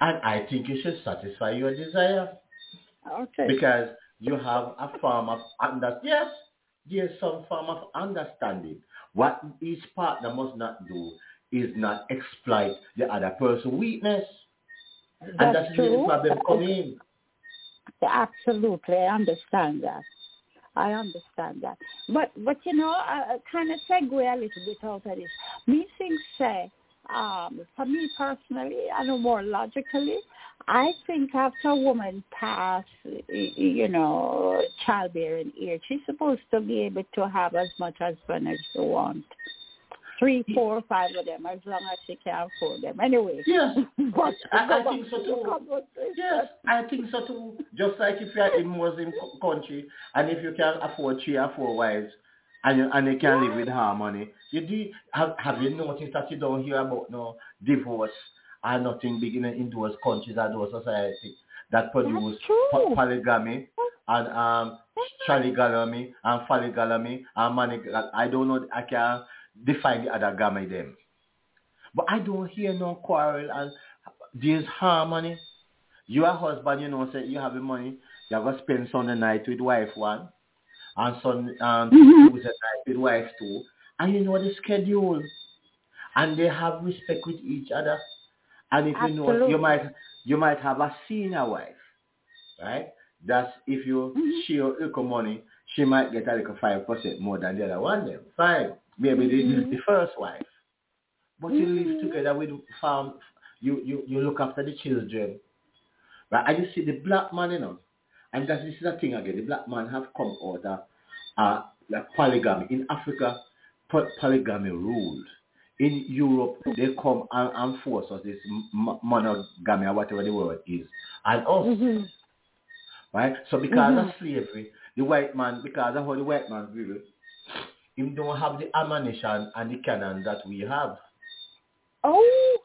And I think you should satisfy your desire. Okay. because you have a form of under yes, there's some form of understanding. What each partner must not do is not exploit the other person's weakness. That's and That's that's where the true. problem come in. Absolutely, I understand that. I understand that. But but you know, I, kind of segue a little bit out of this. Me things say, um, for me personally, I know more logically, I think after a woman pass, you know, childbearing age, she's supposed to be able to have as much husband as she wants. Three, four, five of them, as long as she can afford them. Anyway. Yes, But I, I think so too. Come on, sister. Yes, I think so too. Just like if you're in Muslim country and if you can afford three or four wives and you, and you can live with harmony, you do have, have you noticed that you don't hear about no divorce or nothing big in, in those countries or those society? that produce po- polygamy and um trigamy and polygamy and monogamy. I don't know. I can define the other gamma them. But I don't hear no quarrel and there's harmony. You are husband, you know, say you have the money, you have to spend Sunday night with wife one, and Sunday um, Mhm. Tuesday night with wife two, and you know the schedule, and they have respect with each other. And if you know, Absolutely. you might you might have a senior wife, right? That's if you Mhm. share money, she might get like a little five percent more than the other one. Then fine, maybe this is Mhm. the first wife, but you live Mhm. together with farm. You you you look after the children, right? And you see the black man, you know, and that this is the thing again. The black man have come out of uh, like polygamy in Africa. Polygamy ruled. In Europe, they come and, and force us this monogamy or whatever the word is, and us, Mhm. right? So because Mhm. of slavery, the white man, because of how the white man view it, him don't have the ammunition and the cannon that we have, Oh,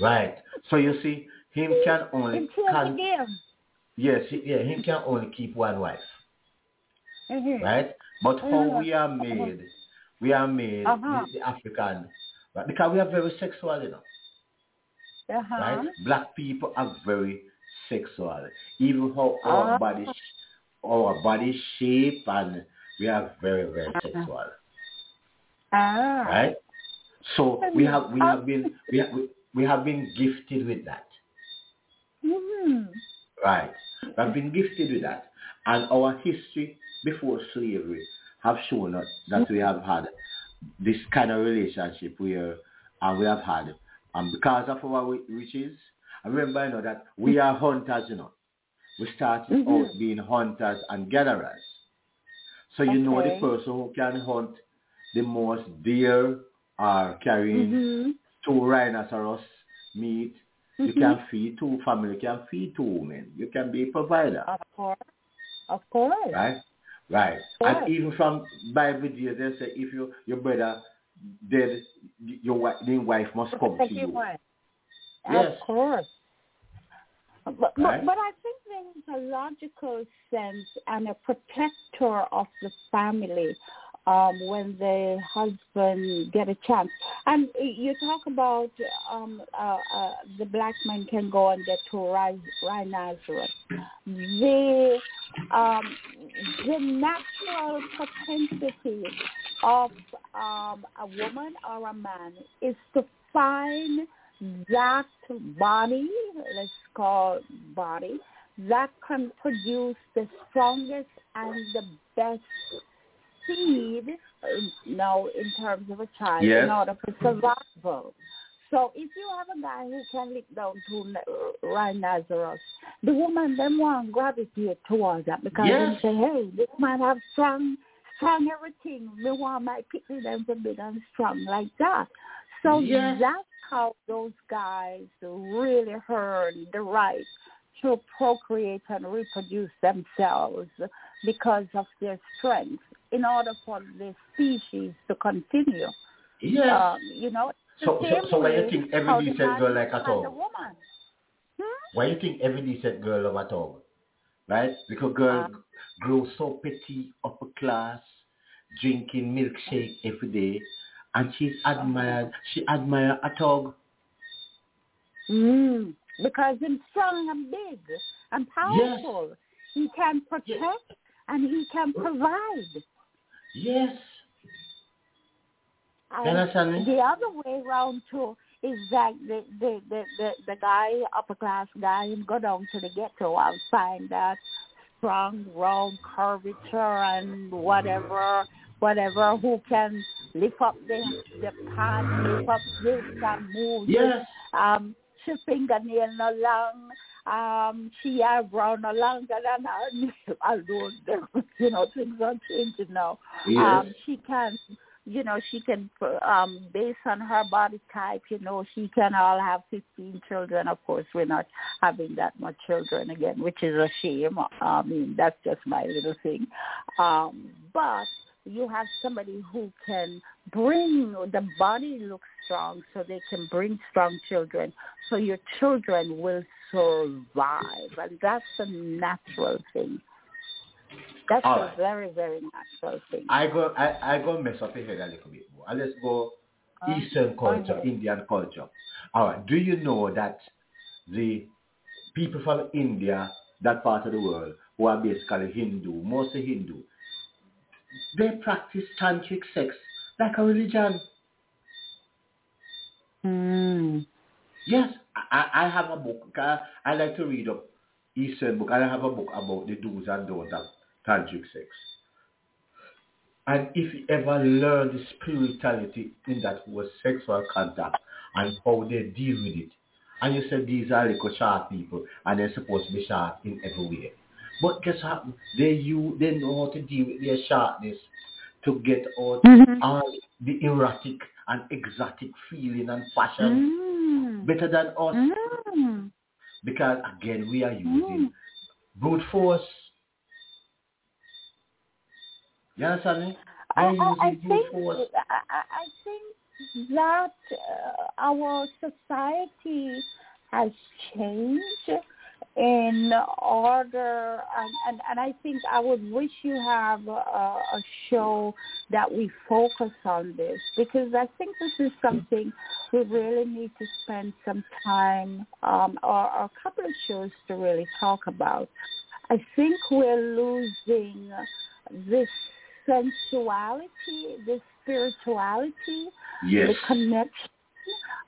right? So you see, him can only can, yes, yeah, him can only keep one wife, Mhm. right? But how Mhm. we are made, we are made Uh-huh. the, the African, right? Because we are very sexual, you know, Uh-huh. right? Black people are very sexual, even how our Ah. body, our body shape, and we are very, very Uh-huh. sexual. Ah. right? So we have we have been we have, we have been gifted with that, Mhm. right? We have been gifted with that, and our history before slavery have shown us that we have had this kind of relationship where uh, we have had, and because of our riches, I remember you know that we are hunters, you know. We started Mhm. out being hunters and gatherers. So you know the person who can hunt the most deer are carrying Mhm. two rhinoceros meat. You Mhm. can feed two family, you can feed two women. You can be a provider, Of course. Of course. right? Right. Right. And even from Bible days, they say if you, your brother dead, your wife, the wife must come to you. Yes. Of course. But, but, Right. but I think there is a logical sense and a protector of the family um, when the husband get a chance. And you talk about um, uh, uh, the black man can go and get to rhi- rhinoceros. The um, the natural propensity of um, a woman or a man is to find that body, let's call body, that can produce the strongest and the best seed, uh, now in terms of a child, Yes. in order for survival. So if you have a guy who can lick down to rhinoceros, the woman then want gravitate towards that because Yes. they say, hey, this man have strong, strong everything. Me want my picture them to be and strong like that. So Yes. that's how those guys really earn the right to procreate and reproduce themselves because of their strength in order for the species to continue. Yes. Um, you know, So- so- so why you think every decent girl like a dog? woman. Hmm? Why you think every decent girl love a dog? Right? Because girl Uh. grow so petty, upper class, drinking milkshake every day, and she's admired. She admire a dog. Mm, because he's strong and big and powerful. Yes. He can protect and he can provide. Yes. And You understand me? The other way around too is that the the, the, the, the guy, upper class guy, and go down to the ghetto and find that strong, wrong curvature and whatever, whatever, who can lift up the the pants, lift up this and move Yes. this, um, she fingernail no long, um, she have eyebrow no longer than her, although the- you know things are changing now. Yes. Um, she can, you know, she can, um, based on her body type, you know, she can all have 15 children. Of course, we're not having that much children again, which is a shame. I mean, that's just my little thing. Um, but you have somebody who can bring the body looks strong so they can bring strong children so your children will survive, and that's a natural thing. That's All a right. very, very natural thing. I go I, I go mess up your head a little bit more. Let's go Uh, Eastern culture, ahead. Indian culture. All right. Do you know that the people from India, that part of the world, who are basically Hindu, mostly Hindu, they practice tantric sex like a religion. Mm. Yes, I, I have a book. I, I like to read up Eastern book. I have a book about the do's and don'ts of tantric sex. And if you ever learn the spirituality in that was sexual contact and how they deal with it, and you said these are little sharp people and they're supposed to be sharp in every way. But guess what? They you they know how to deal with their sharpness to get out Mhm. all the erotic and exotic feeling and passion Mm. better than us Mm. because again we are using Mm. brute force. You understand me? I, I, I think. I, I I think that uh, our society has changed in order, and, and, and I think I would wish you have a, a show that we focus on this because I think this is something we really need to spend some time um, or, or a couple of shows to really talk about. I think we're losing this sensuality, this spirituality, Yes. the connection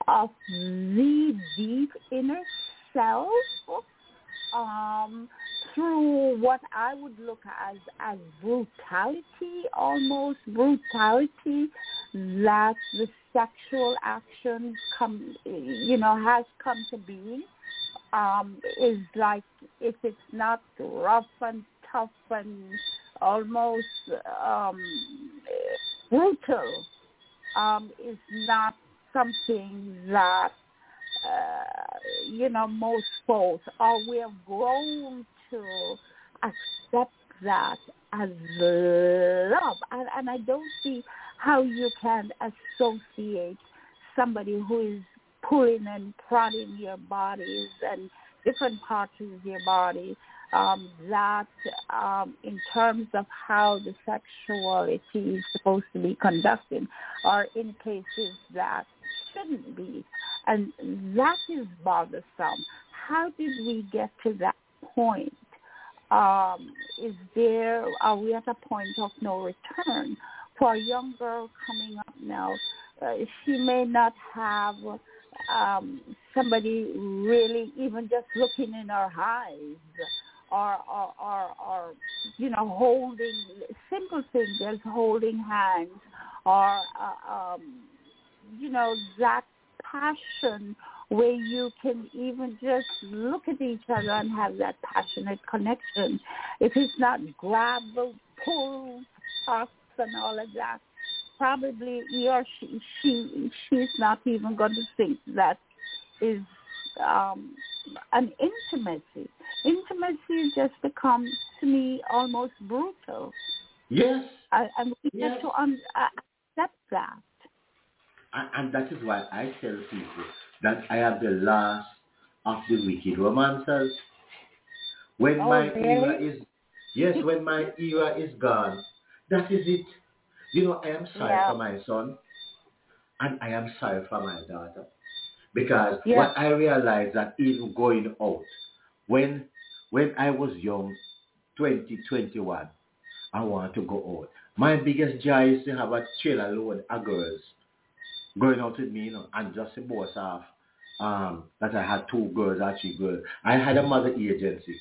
of the deep inner self um, through what I would look as as brutality, almost brutality that the sexual action come, you know, has come to being. Um, is like if it's not rough and tough and almost um, brutal, um, is not something that uh, you know most folks or we have grown to accept that as love, and, and I don't see how you can associate somebody who is pulling and prodding your bodies and different parts of your body um, that um, in terms of how the sexuality is supposed to be conducted are in cases that shouldn't be. And that is bothersome. How did we get to that point? Um, is there, are we at a point of no return? For a young girl coming up now, uh, she may not have um, somebody really even just looking in her eyes or, or, or, or, you know, holding simple things as holding hands or, uh, um, you know, that passion where you can even just look at each other and have that passionate connection. If it's not grab, pull, toss, and all of that, probably he or she, she she's not even going to think that is um, an intimacy. Intimacy just becomes to me almost brutal, Yes. I, and we Yes. have to un- uh, accept that. And, and that is why I tell people that I am the last of the wicked romancers. When Oh, my really? era is yes, when my era is gone, that is it. You know, I am sorry Yeah. for my son and I am sorry for my daughter. Because Yeah. what I realized that even going out, when when I was young, 20, 21, I wanted to go out. My biggest joy is to have a trailer load of girls going out with me, you know, and just to boast off um, that I had two girls or three girls. I had a mother agency.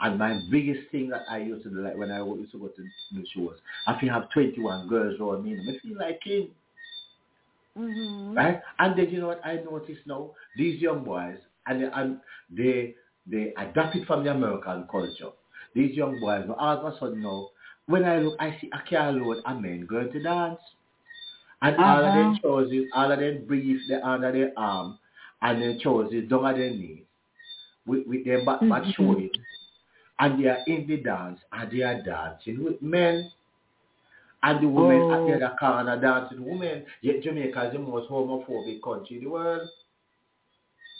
And my biggest thing that I used to do, like when I used to go to the shows, I feel have 21 girls around me, I feel like king, Mm-hmm. right? And then you know what I notice now? These young boys, and they, and they, they adapt it from the American culture. These young boys, all of a sudden now, when I look, I see a car load of men going to dance. And all of Uh-huh. them trousers, all of them briefs, they under their arm, and their trousers down at their knees, with, with their back, back Mhm. showing. And they are in the dance, and they are dancing with men. And the women Oh. at the other corner dancing with women. Yet Jamaica is the most homophobic country in the world.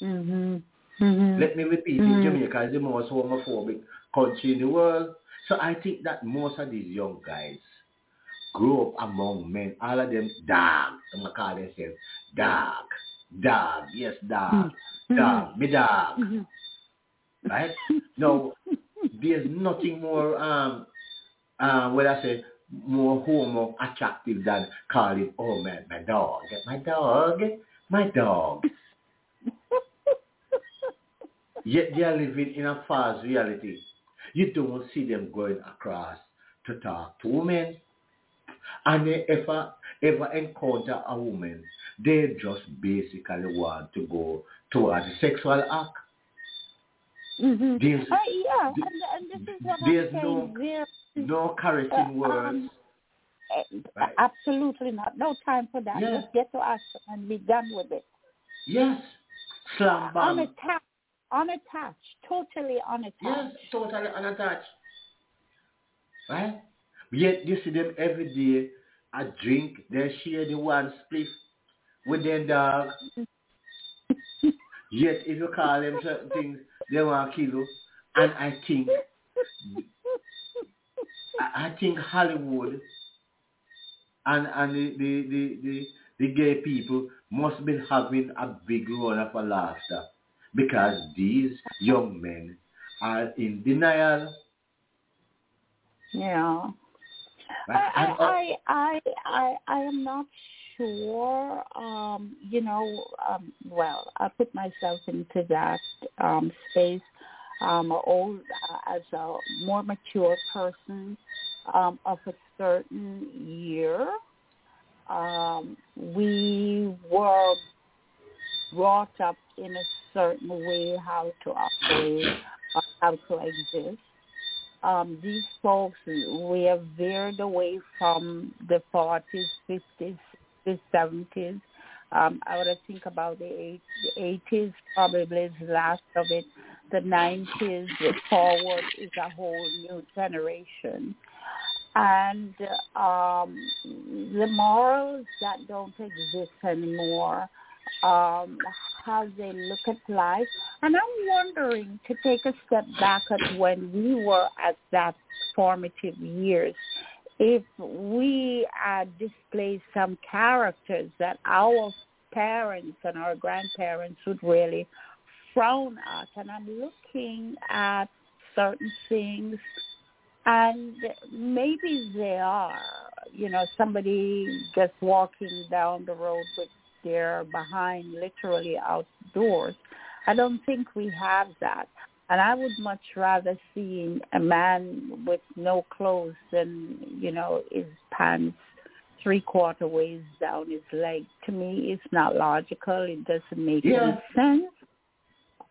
Mm-hmm. Mhm. Let me repeat Mhm. it, Jamaica is the most homophobic country in the world. So I think that most of these young guys grew up among men. All of them dog. I'm gonna call themselves dog. Dog. Yes, dog. Dog. Me dog. Mhm. Right? No, there's nothing more um uh what I say more homo attractive than calling oh man my dog my dog my dog yet they are living in a false reality you don't see them going across to talk to women and they ever ever encounter a woman they just basically want to go towards a sexual act Mm-hmm. There's- Uh, yeah, and, and this is what there's I'm saying. no- There- no caressing Uh, words um, Right. Absolutely not. No time for that. Yeah. Just get to action and be done with it. yes slam bam Unattached. Unattached. Totally unattached. Yes, totally unattached. Right? Yet you see them every day, I drink, they share the one spliff with their dog. Yet if you call them certain things, they want to kill you. And I think, I think Hollywood and, and the, the, the, the, the gay people must be having a big run of laughter because these young men are in denial. Yeah. I, uh, I, I, I, I am not sure. Um, you know, um, well, I put myself into that um, space. Um, old uh, as a more mature person um, of a certain year. Um, we were brought up in a certain way how to operate, or how to exist um, these folks, we have veered away from the 40s, 50s, the 70s. Um, I would think about the, eight, the 80s probably the last of it. The 90s forward is a whole new generation. And um, the morals that don't exist anymore, um, how they look at life. And I'm wondering to take a step back at when we were at that formative years, if we uh, display some characters that our parents and our grandparents would really frown at. And I'm looking at certain things and maybe they are, you know, somebody just walking down the road with their behind literally outdoors. I don't think we have that. And I would much rather see a man with no clothes than, you know, his pants three quarter ways down his leg. To me, it's not logical. It doesn't make Yeah. any sense.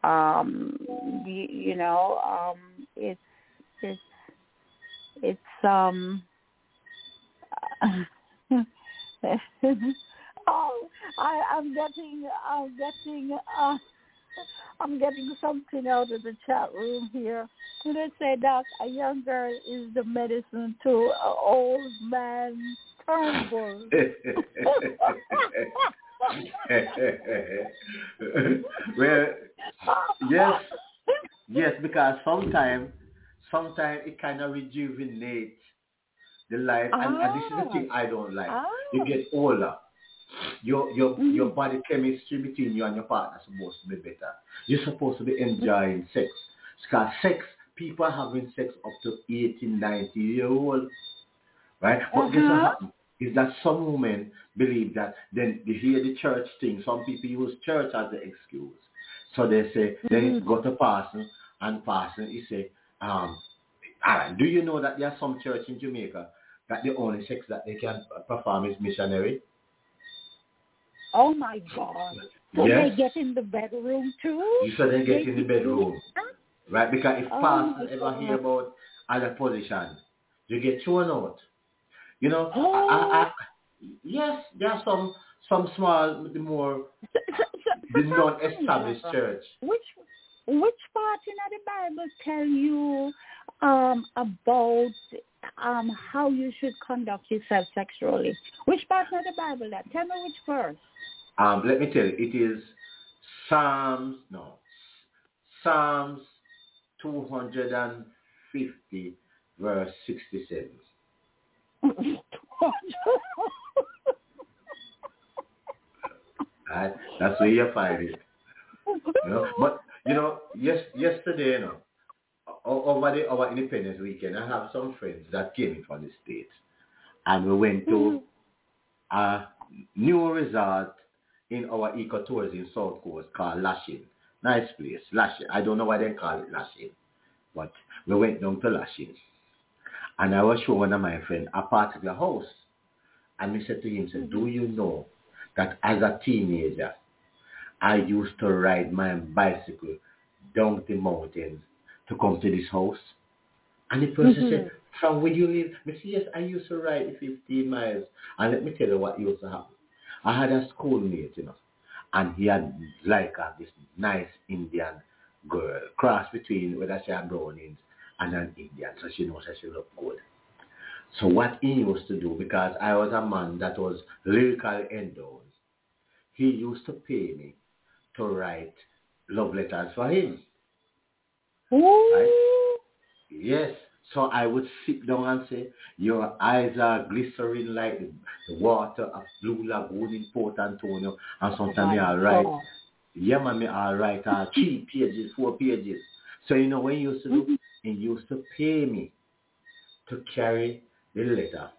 Um, you, you know, um, it's it's it's um. oh, I, I'm getting I'm getting uh, I'm getting something out of the chat room here. They say that a young girl is the medicine to an old man Turnbull. well, yes, yes, because sometimes, sometimes it kind of rejuvenates the life, and, and this is the thing I don't like. You Ah. get older, your your Mhm. your body chemistry between you and your partner is supposed to be better. You're supposed to be enjoying sex. Because sex, people are having sex up to 18, 90 year old. Right? But guess what Uh-huh. happens? Is that some women believe that then they hear the church thing. Some people use church as the excuse. So they say, then Mhm. go to pastor and pastor, he say, um, Alan, do you know that there are some church in Jamaica that the only sex that they can perform is missionary? Oh my God! So Yes. they get in the bedroom too. You said they get They in the bedroom. Right? Because if Oh pastor ever God. hear about other position, you get thrown out. You know, Oh. I, I, I, yes, there are some some small, the more So- so- so- the non-established church. Which which part in the Bible tell you um, about um, how you should conduct yourself sexually? Which part of the Bible that? Tell me which verse. Um, let me tell you, it is Psalms, no, Psalms 250 verse 67. right? That's where you find it. You know, but you know, yes, yesterday, you know, over the our Independence weekend, I have some friends that came from the states, and we went to mm-hmm. a new resort in our ecotourism in South Coast called Lashin. Nice place, Lashin. I don't know why they call it Lashin, but we went down to Lashin, and I was showing one of my friends a particular house, and he said to him, said, "Do mm-hmm. you know that as a teenager, I used to ride my bicycle down the mountains to come to this house. And the person Mhm. said, from where you live? I said, yes, I used to ride 15 miles. And let me tell you what used to happen. I had a schoolmate, you know, and he had like uh, this nice Indian girl, cross between, whether she had Brownings and an Indian, so she knows that she looked good. So what he used to do, because I was a man that was lyrically endowed, he used to pay me to write love letters for him. Ooh. Yes. So I would sit down and say, your eyes are glistering like the, water of Blue Lagoon in Port Antonio. And sometimes me I'll write, yeah, man, me I'll write uh, three pages, four pages. So you know what he used to do? He used to pay me to carry the letter.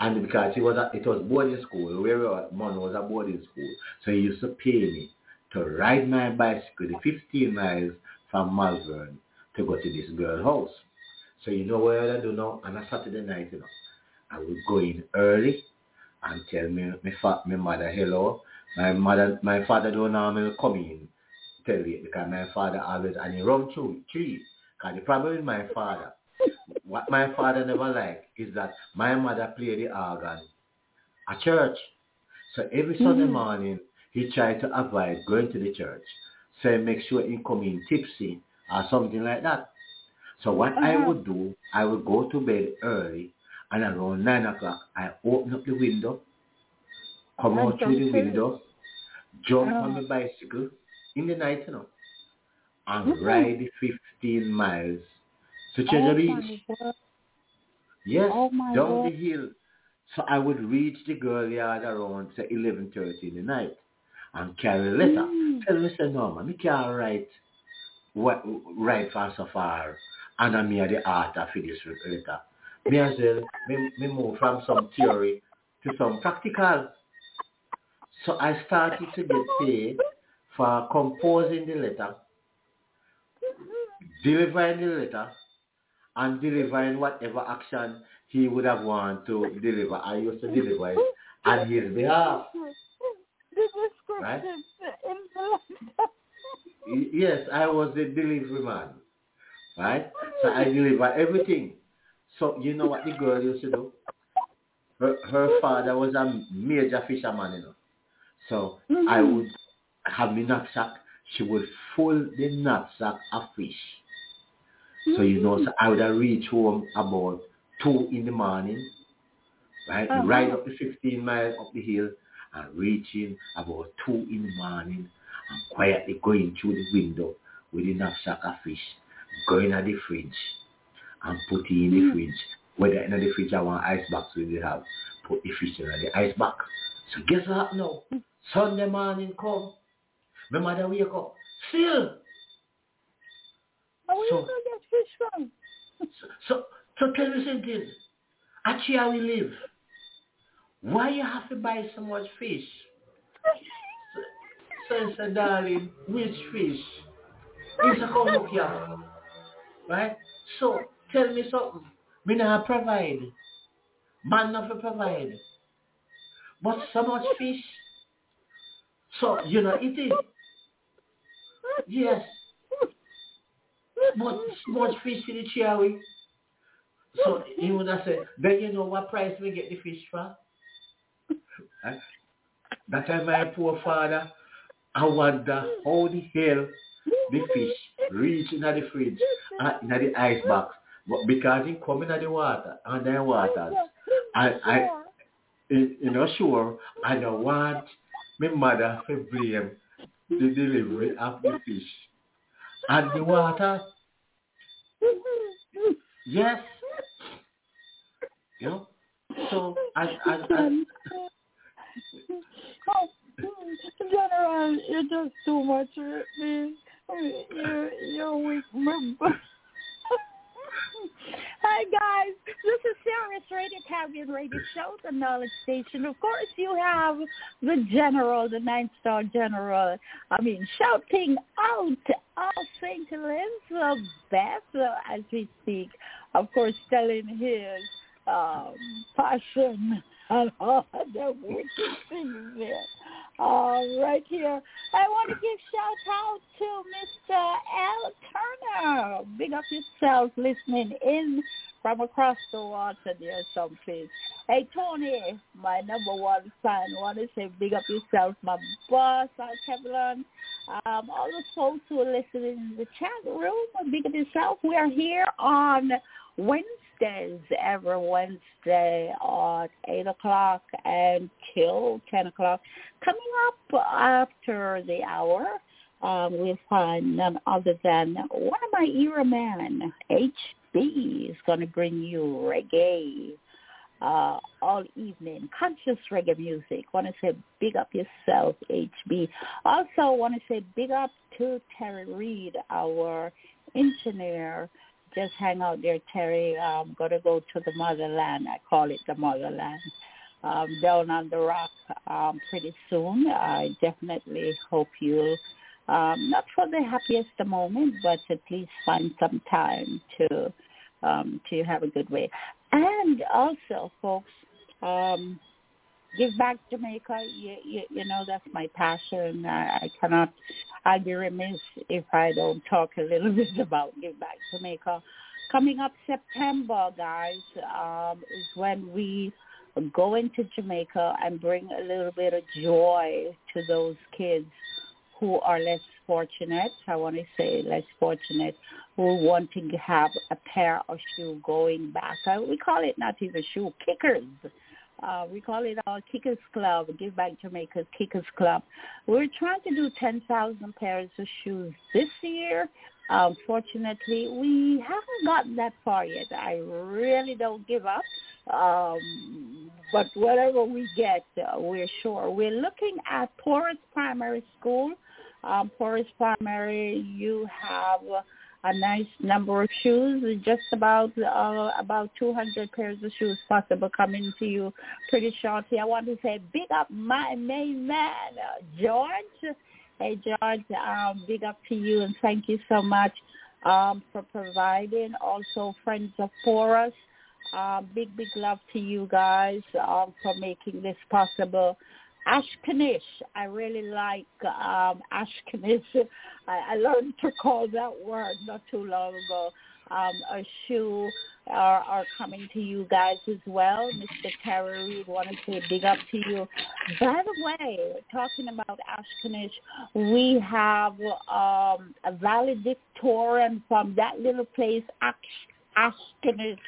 And because it was a, it was boarding school, where we were, man was a boarding school. So he used to pay me to ride my bicycle the 15 miles from Malvern to go to this girl house. So you know what I do now on a Saturday night, you know. I would go in early and tell me my, fa- my mother hello. My mother my father don't normally come in tell you because my father always and he run through tree. Because the problem with my father, what my father never liked is that my mother play the organ at church. So every Sunday Mhm. morning he tried to avoid going to the church. So he make sure he come in tipsy or something like that. So what I Uh-huh. would do, I would go to bed early and around nine o'clock I open up the window, come And out through the window, jump on Uh-huh. my bicycle in the night, you know, and Mhm. ride 15 miles to Oh Treasure Beach. Yes, Oh down word. the hill. So I would reach the girl yard around say 11.30 in the night and carry a letter. Mm. Tell me, say, no, man, me can't write, what, write for so far and I'm here the art for this letter. Me as well, me, me move from some theory to some practical. So I started to get paid for composing the letter, delivering the letter, and delivering whatever action he would have wanted to deliver. I used to deliver it on his behalf. The description Right? in the Yes, I was a delivery man. Right? So I deliver everything. So you know what the girl used to do? Her, her father was a major fisherman, you know. So I Mhm. would have my knapsack. She would full the knapsack of fish. So you know, so I would have reached home about two in the morning, right? Uh-huh. Ride up the 15 miles up the hill and reaching about two in the morning and quietly going through the window with the knapsack of fish, going at the fridge and putting in the Mm. fridge. Whether in the fridge I want ice box we will have, put the fish in the ice box. So guess what now? Sunday morning come. My mother wake up. Still. Where you So- gonna get fish from? So, so, so tell me something. Actually, how we live. Why you have to buy so much fish? So, I said, darling, which fish? It's a come look here. Right? So, tell me something. Me not provide. Man not provide. But so much fish. So, you know, it is. Yes. But so much fish in the cherry. So he would have said, then you know what price we get the fish for? Eh? That time my poor father, I wonder how the hell the fish reach in the fridge, uh, in the ice box. But because he come in the water, under the waters, I, I, you know, sure, I don't want my mother to blame the delivery of the fish. and the water. Yes. You know? So I, I, I oh, General, you're just too much for me. You're, you're weak member. Hi guys, this is Sirius Radio Caribbean Radio Show, the Knowledge Station. Of course, you have the General, the Nine Star General. I mean, shouting out all Saint Elizabeth uh, as we speak. Of course, telling his um, passion and all the wicked things there. Uh, right here. I want to give shout out to Mr. Al Turner. Big up yourself listening in from across the water there someplace. Hey, Tony, my number one fan. want to say big up yourself, my boss, uh, Kevin. Um, all the folks who are listening in the chat room, big up yourself. We are here on Wednesday Wednesdays, every Wednesday at 8 o'clock until 10 o'clock. Coming up after the hour, um, we'll find none other than one of my era men, HB, is going to bring you reggae uh, all evening, conscious reggae music. Want to say big up yourself, HB. Also want to say big up to Terry Reed, our engineer just hang out there, Terry. I'm going to go to the motherland. I call it the motherland. Um, down on the rock um, pretty soon. I definitely hope you, um, not for the happiest moment, but at least find some time to um, to have a good way. And also, folks, um, give back Jamaica. You, you, you know that's my passion. I, I cannot. I'd be remiss if I don't talk a little bit about give back Jamaica. Coming up September, guys, um, is when we go into Jamaica and bring a little bit of joy to those kids who are less fortunate. I want to say less fortunate, who wanting to have a pair of shoe going back. Uh, we call it not even shoe kickers uh, we call it our Kickers Club, Give Back Jamaica's Kickers Club. We're trying to do 10,000 pairs of shoes this year. Unfortunately, we haven't gotten that far yet. I really don't give up. Um, but whatever we get, uh, we're sure. We're looking at Porus Primary School. Um, Primary, you have a nice number of shoes, just about uh, about 200 pairs of shoes possible coming to you pretty shortly. I want to say big up my main man, uh, George. Hey, George, um, big up to you and thank you so much um, for providing. Also, Friends of Porus, uh, big, big love to you guys um, for making this possible. Ashkanish. I really like um, Ashkanish. I, I learned to call that word not too long ago. Um, a shoe are, are coming to you guys as well. Mr. Terry Reed, want to big up to you. By the way, talking about Ashkenish, we have um, a valedictorian from that little place, Ash- Ashkanish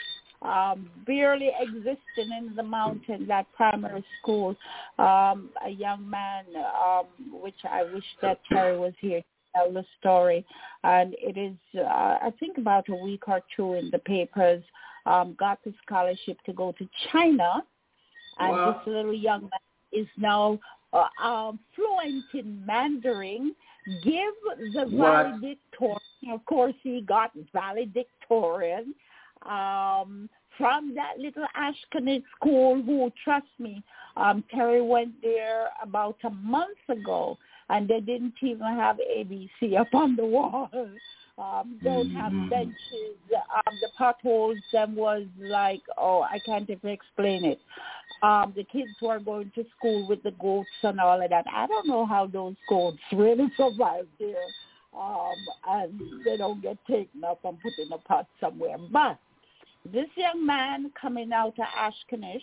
um, barely existing in the mountains at primary school. Um, a young man, um, which I wish that Terry was here to tell the story. And it is, uh, I think, about a week or two in the papers. Um, got the scholarship to go to China, and wow. this little young man is now uh, um, fluent in Mandarin. Give the valedictorian, of course, he got valedictorian um, from that little Ashkenaz school who, trust me, um, Terry went there about a month ago and they didn't even have ABC up on the wall. Um, don't have mm-hmm. benches. Um, the potholes them was like, oh, I can't even explain it. Um, the kids were going to school with the goats and all of that. I don't know how those goats really survived there. Um, and they don't get taken up and put in a pot somewhere. But this young man coming out of Ashkanish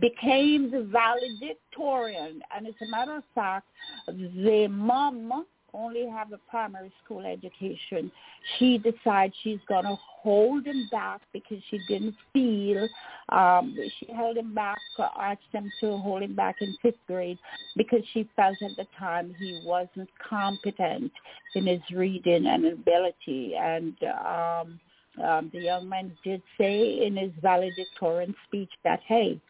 became the valedictorian. And as a matter of fact, the mom only have a primary school education. She decides she's going to hold him back because she didn't feel, um, she held him back, asked him to hold him back in fifth grade because she felt at the time he wasn't competent in his reading and ability. And um, um, the young man did say in his valedictorian speech that, hey,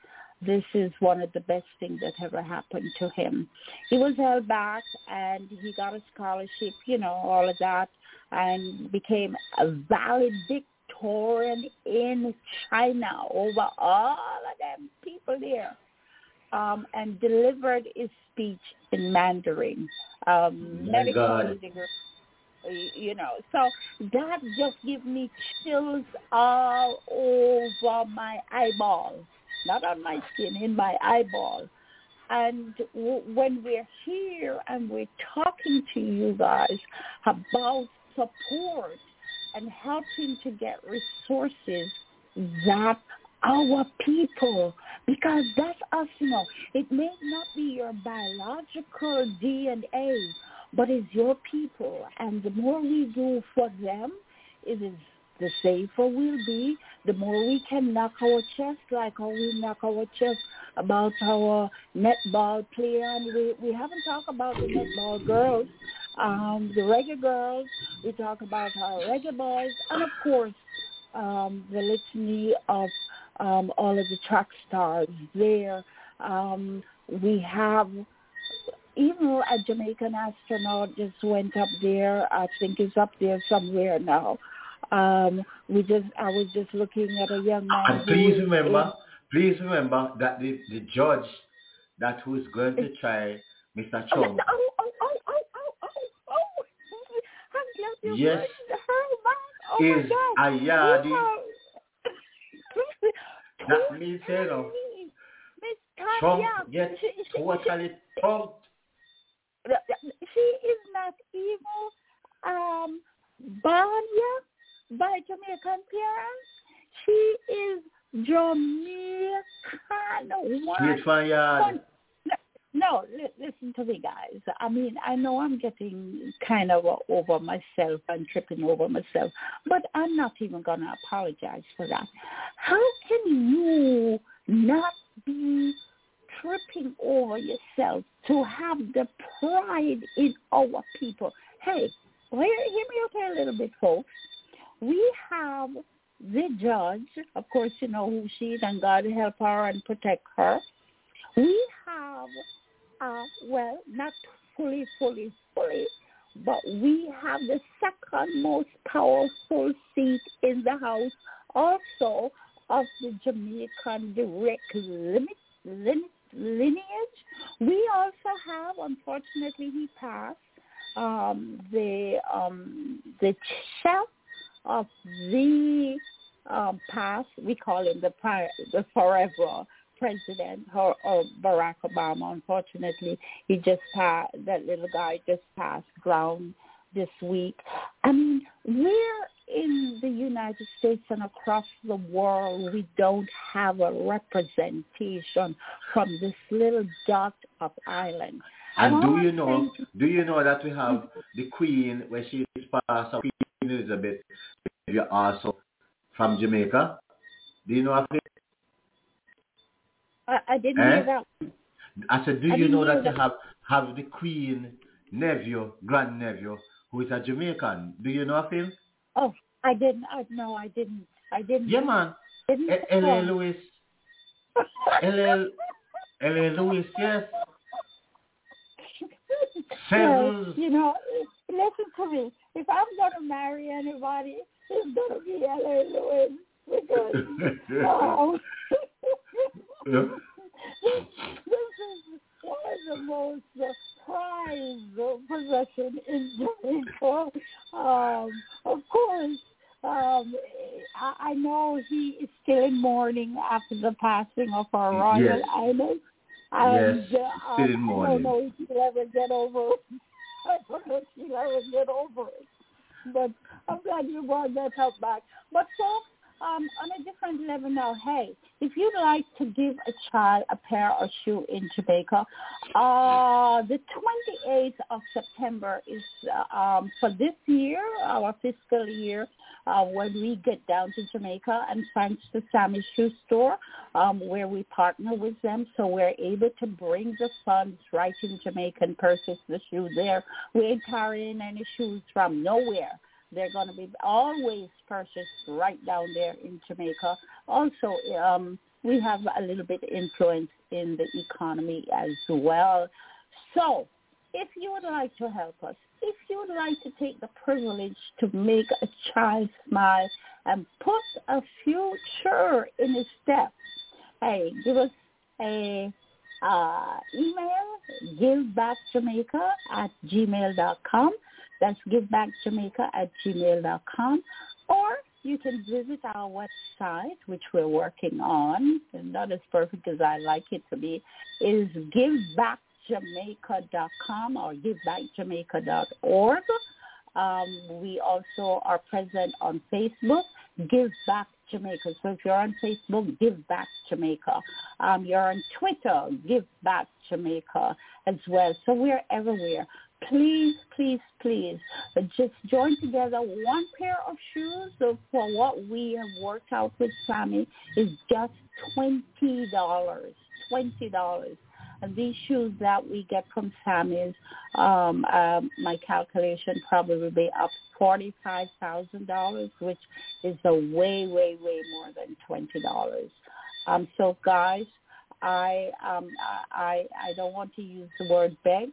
this is one of the best things that ever happened to him. He was held back and he got a scholarship, you know, all of that, and became a valedictorian in China over all of them people there. Um, and delivered his speech in Mandarin. Um, My God. degree you know. So that just gives me chills all over my eyeball, not on my skin, in my eyeball. And w- when we're here and we're talking to you guys about support and helping to get resources that our people, because that's us, you know. It may not be your biological DNA, but it's your people. And the more we do for them, it is the safer we'll be, the more we can knock our chest like how we knock our chest about our netball player. And we, we haven't talked about the netball girls, um, the Reggae Girlz. We talk about our Reggae Boyz. And of course, um, the litany of um, all of the track stars there. Um, we have even a Jamaican astronaut just went up there. I think he's up there somewhere now. Um, we just I was just looking at a young man. And please remember, please remember that the, the judge that who is going to try Mr. in- Chung Oh, oh, oh, oh, oh, oh, oh. I'm glad you Yes. her, man. Oh my is God. Ayadi. Yeah. That means, you know, Totally. Miss Trump Tanya, gets totally pumped. she is not even um born yet by Jamaican parents. She is Jamaican. What? Straight from yard. No, li- listen to me, guys. I mean, I know I'm getting kind of over myself and tripping over myself, but I'm not even going to apologize for that. How can you not be tripping over yourself to have the pride in our people? Hey, hear, hear me here a little bit, folks. We have the judge, of course, you know who she is, and God help her and protect her. We have uh, well, not fully, fully, fully, but we have the second most powerful seat in the House also of the Jamaican direct limit, limit, lineage. We also have, unfortunately, he passed, um, the, um, the chef of the um, past, we call him the, the forever president or, or Barack Obama. Unfortunately, he just passed. That little guy just passed ground this week. I mean, where in the United States and across the world we don't have a representation from this little dot of island? And do you know, do you know that we have the Queen, when she is passed, Elizabeth, you're also from Jamaica? Do you know of it? I, I didn't Eh? hear that. I said, do I you know hear that you have, have the Queen nephew, grand nephew, who is a Jamaican? Do you know of him? Oh, I didn't. I, no, I didn't. I didn't. Yeah, man. didn't E- L.A. Lewis. L.A. Lewis, yes. Well, you know, listen to me. If I'm going to marry anybody, it's going to be L.A. Lewis because um, Yeah. this is one of the most uh, prized possession in Jamaica. Um, of course, um, I, I know he is still in mourning after the passing of our royal Yes. highness. And, Yes, uh, still in mourning. I don't know if he'll ever get over it. I don't know if he'll ever get over it. But I'm glad you brought that up back. But folks, um, on a different level now, hey, if you'd like to give a child a pair of shoes in Jamaica, uh, the 28th of September is uh, um, for this year, our fiscal year, uh, when we get down to Jamaica and thanks to Sammy Shoe Store, um, where we partner with them, so we're able to bring the funds right in Jamaica and purchase the shoe there. We ain't carrying any shoes from nowhere. They're going to be always purchased right down there in Jamaica. Also, um, we have a little bit influence in the economy as well. So if you would like to help us, if you would like to take the privilege to make a child smile and put a future in his step, hey, give us a uh, email, givebackjamaica at gmail.com. That's givebackjamaica at gmail.com. Or you can visit our website, which we're working on, and not as perfect as I like it to be, is givebitejamaica.com or givebitejamaica.org. Um, we also are present on Facebook, Give Back Jamaica. So if you're on Facebook, Give Back Jamaica. Um, you're on Twitter, Give Back Jamaica as well. So we're everywhere. Please, please, please just join together. One pair of shoes for what we have worked out with Sammy is just $20. $20 the issues that we get from Sam is, um, uh, my calculation probably would be up forty-five thousand dollars, which is a way, way, way more than twenty dollars. Um, so, guys, I um, I I don't want to use the word beg,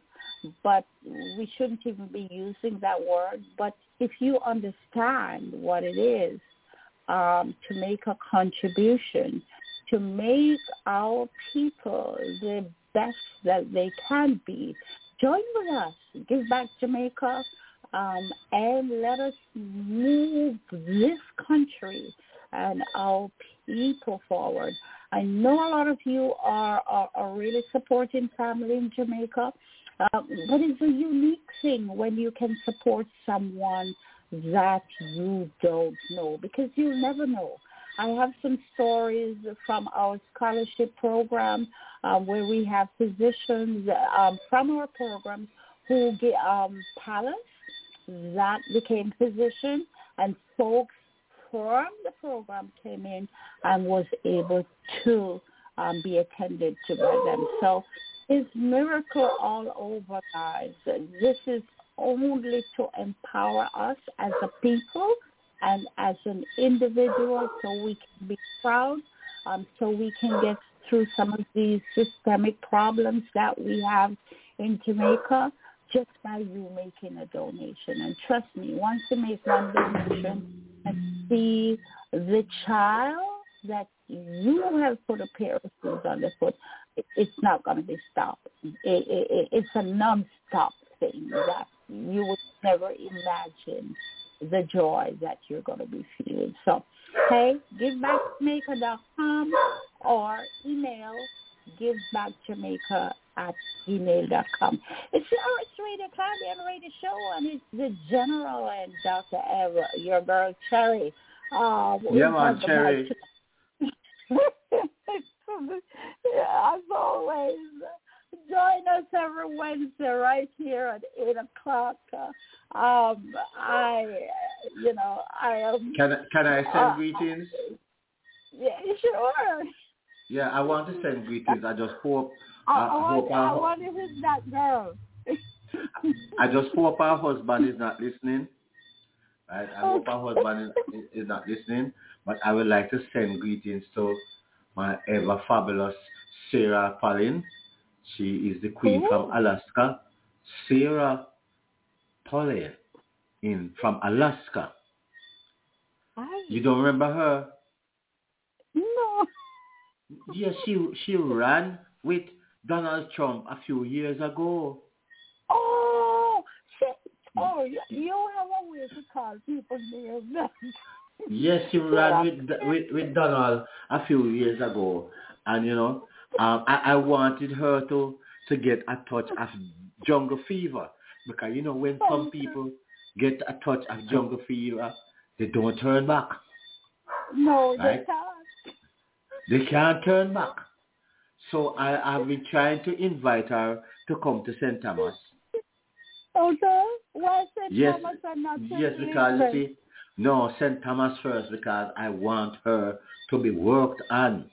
but we shouldn't even be using that word. But if you understand what it is um, to make a contribution, to make our people the best that they can be, join with us. Give back Jamaica. Um, and let us move this country and our people forward. I know a lot of you are, are, are really supporting family in Jamaica, uh, but it's a unique thing when you can support someone that you don't know because you'll never know. I have some stories from our scholarship program uh, where we have physicians um, from our program who get um, palace that became physicians and folks from the program came in and was able to um, be attended to by them. So it's miracle all over, guys. This is only to empower us as a people and as an individual so we can be proud, um, so we can get through some of these systemic problems that we have in Jamaica just by you making a donation. And trust me, once you make one donation, and see the child that you have put a pair of shoes on the foot, it's not going to be stopped. It, it, it's a non-stop thing that you would never imagine the joy that you're going to be feeling. So, hey, givebackjamaica.com or email givebackjamaica at gmail.com. It's the Arts Radio Caribbean Radio Show, and it's the General and Dr. Eva, your girl Cherry. Uh, yeah, man, Cherry. yeah, as always, join us every Wednesday right here at 8 o'clock. Um, I, you know, I am... Can, can I send uh, greetings? Yeah, sure. Yeah, I want to send greetings. I just hope I, I, I hope I, wonder who's that girl. I just hope our husband is not listening. Right? I hope our husband is, is not listening. But I would like to send greetings to my ever fabulous Sarah Palin. She is the queen Ooh. from oh. Alaska. Sarah Palin in from Alaska. Hi. You don't remember her? No. Yes, she she ran with Donald Trump a few years ago. Oh, mm. oh, you have a way to call people names. yes, she ran with, with with Donald a few years ago, and you know, um, I, I wanted her to to get a touch of jungle fever because you know when some people get a touch of jungle fever, they don't turn back. No, Right. they can't. They can't turn back. So I have been trying to invite her to come to St. Thomas. Okay. Why St. Yes, Thomas and not St. yes, because you see, no, St. Thomas first because I want her to be worked on.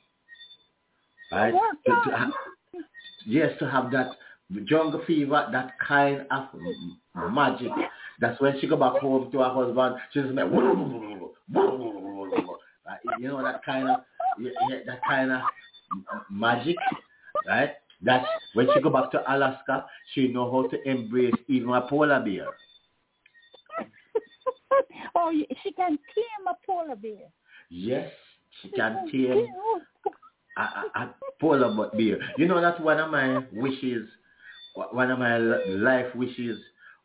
Right? To- to on. ha- yes, to have that jungle fever, that kind of magic. That's when she go back home to her husband, she's like, right? you know that kind of, that kind of magic, right? That's when she go back to Alaska, she know how to embrace even a polar bear. oh, she can tame a polar bear. Yes, she can tame a, a, a polar bu- bear. You know that's one of my wishes, one of my life wishes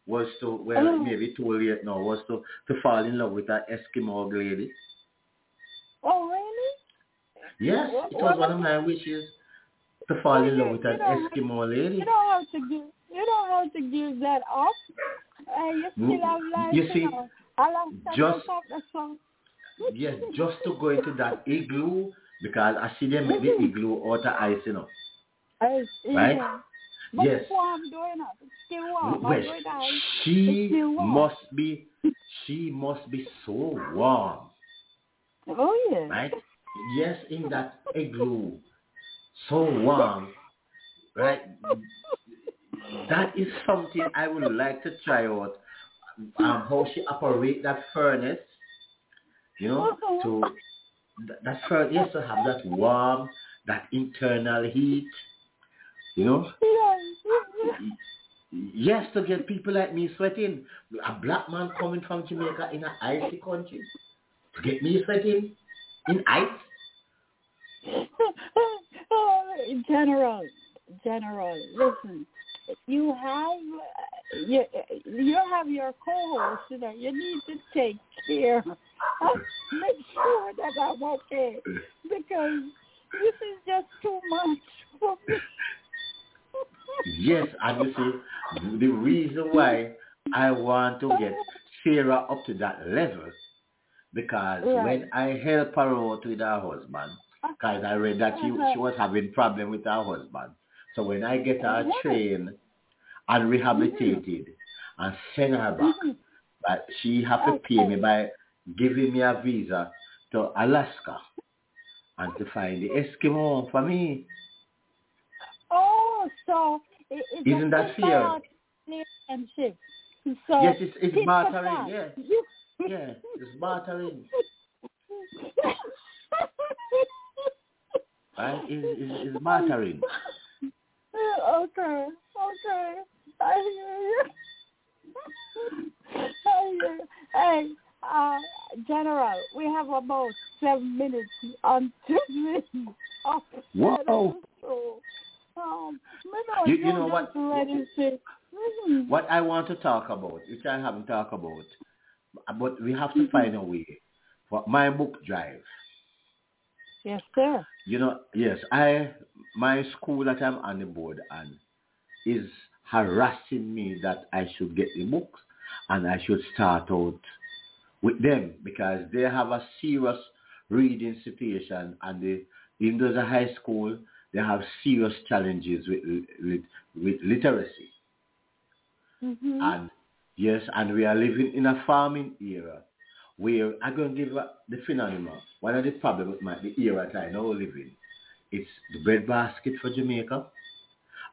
was to, well, Oh. maybe too late now, was to, to fall in love with an Eskimo lady. Oh, really? Yes, What- it was one of my wishes to fall in love with You an Eskimo lady. You don't have to give. You don't have to give that up. Uh, you Mm, still have life. you see, know. Have to just- look up the song. Yes, just to go into that igloo because I see them make the igloo out of ice, you know. Ice, Right? yeah. But Yes. warm. It's still warm. Well, I'll go down. she still warm. must be, she must be so warm, Oh, yeah. right? Yes, in that igloo, so warm, right? That is something I would like to try out. Um, how she operate that furnace, you know, to that, furnace, yes, to have that warm, that internal heat, you know. Yes, to get people like me sweating. A black man coming from Jamaica in an icy country. To get me sweating in ice. General, General, listen. You have you, you have your co-host. You know, you need to take care. Make sure that I'm okay because this is just too much for me. Yes, and you see, the reason why I want to get Sarah up to that level, because Right. when I help her out with her husband, because I read that she, she was having problem with her husband. So when I get her trained and rehabilitated and send her back, Mhm. but she have to pay me by giving me a visa to Alaska and to find the Eskimo for me. Oh, so it, it's Isn't that fair? relationship. So Yes, it's, it's bartering, yeah. Yeah, it's bartering. Right? It's, it's, it's bartering. okay, okay. I hear you. I hear you. Hey, uh, General, we have about seven minutes until of Whoa. So, um, You- you know what? just ready to-. What I want to talk about, which I haven't talked about, but we have Mm-hmm. to find a way for my book drive. Yes, sir. You know, yes, I my school that I'm on the board and is harassing me that I should get the books and I should start out with them because they have a serious reading situation and they, even though it's a high school, they have serious challenges with with, with literacy. Mm-hmm. And yes, and we are living in a farming era where I'm going to give the phenomenon. One of the problems with my, the era that I now live in, it's the breadbasket for Jamaica.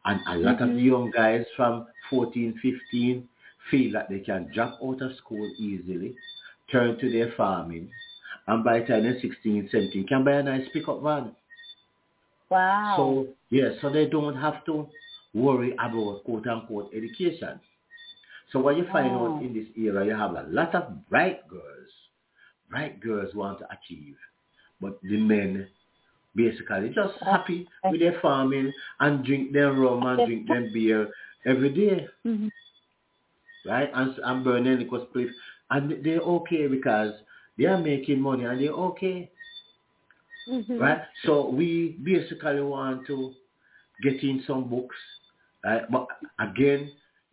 And a lot of Mhm. young guys from 14, 15 feel that they can drop out of school easily, turn to their farming, and by the time they're 16, 17, can buy a nice pickup van. Wow. So, yes, so they don't have to worry about quote unquote education. So what you find Oh. out in this era, you have a lot of bright girls. Bright girls want to achieve, but the men basically just happy with their farming and drink their rum and drink their beer every day, Mhm. right? And, and burning liquor spliff. And they're okay because they are making money and they're okay. Mhm. right? So we basically want to get in some books, right? But again,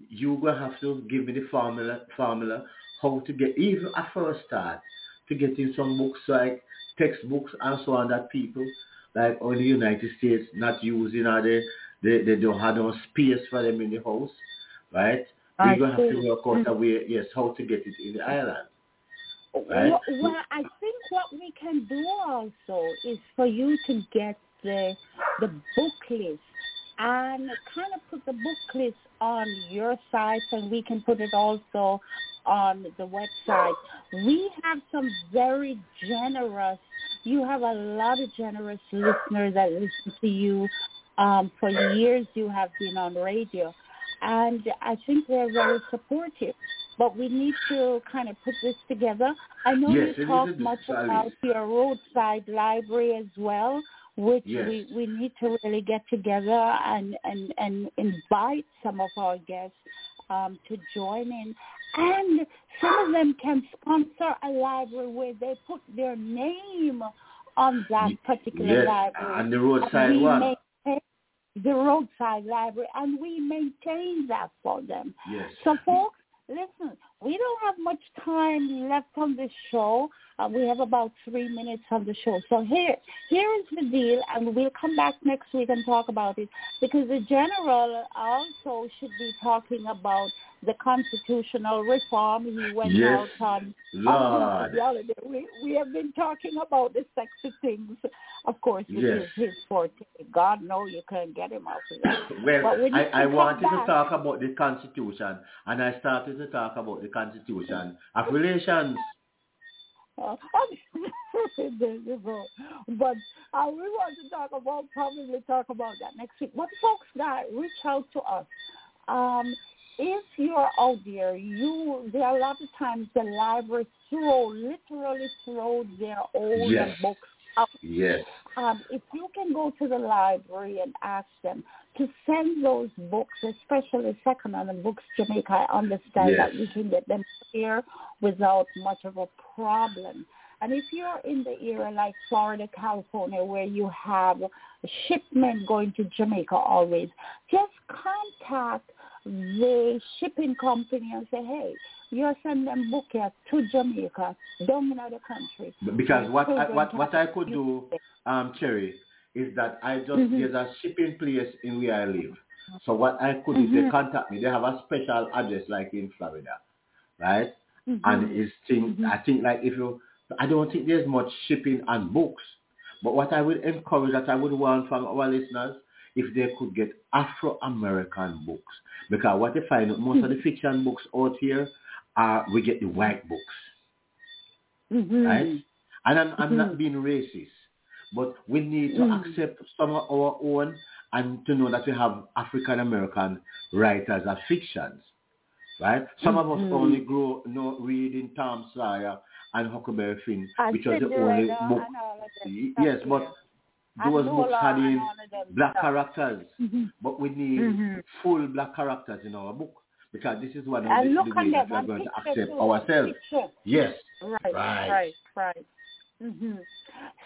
you will have to give me the formula, formula how to get even a first start to get in some books I textbooks and so on that people like on the United States not using or they, they, they don't have no space for them in the house, right? We're going to have to work out a mm. way, yes, how to get it in the island. Right. Well, well, I think what we can do also is for you to get the the book list and kind of put the book list on your site, and we can put it also on the website. We have some very generous. You have a lot of generous listeners that listen to you. Um, for years, you have been on radio, and I think they're very supportive but we need to kind of put this together. I know Yes, you talk much about your roadside library as well, which Yes. we, we need to really get together and, and, and invite some of our guests um, to join in. And some of them can sponsor a library where they put their name on that particular Yes, library. and the roadside we one. the roadside library, and we maintain that for them. Yes. So, folks, listen, we don't have much time left on this show. Uh, we have about three minutes on the show. So here, here is the deal, and we'll come back next week and talk about it because the general also should be talking about the constitutional reform. He went Yes, out on Lord. day. We we have been talking about the sexy things, of course, which Yes. is his forte. God know you can't get him out of that. Well, But we need I, I wanted to talk about the Constitution, and I started to talk about the Constitution of relations. But uh, we want to talk about probably talk about that next week. But folks, that reach out to us. Um, if you're out there, you there are a lot of times the library throw literally throw their old Yes. books out Yes. um, if you can go to the library and ask them to send those books, especially second-hand books, Jamaica, I understand that Yes. we can get them here without much of a problem. And if you're in the area like Florida, California, where you have a shipment going to Jamaica always, just contact the shipping company and say, hey, you're sending book here to Jamaica, down in the country. Because what I, what what I could do, um, Cherry, is that I just Mhm. there's a shipping place in where I live. So what I could do, if they contact me, they have a special address like in Florida, right? Mhm. And it's thing Mhm. I think like if you I don't think there's much shipping and books. But what I would encourage that I would want from our listeners if they could get Afro American books. Because what they find most of the fiction books out here are we get the white books. Mhm. right? And I'm, I'm Mhm. not being racist, but we need to Mm. accept some of our own and to know that we have African American writers of fictions, right? Some of us Mhm. only grow know reading Tom Sawyer and Huckleberry Finn, And which was the only book. and all of them Y- stuff Yes, but those books had in all of them black stuff. characters, Mhm. but we need Mhm. full black characters in our book because this is one of the, the ways that we're and going to accept too. ourselves. Picture. Yes, Right, Right. right, right. hmm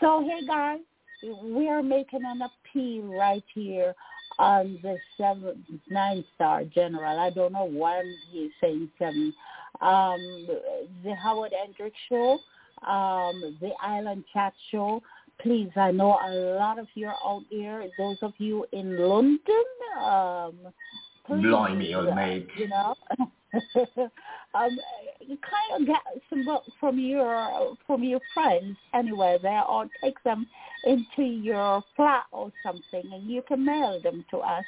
So, hey guys, we are making an appeal right here on the seven nine star general. I don't know why he's saying seven. Um, the Howard Hendricks show, um, the Island Chat show. Please, I know a lot of you are out there. Those of you in London, um, please, Blimey, old uh, mate. You know, um, you kind of get some books from your from your friends anyway there, or take them into your flat or something, and you can mail them to us.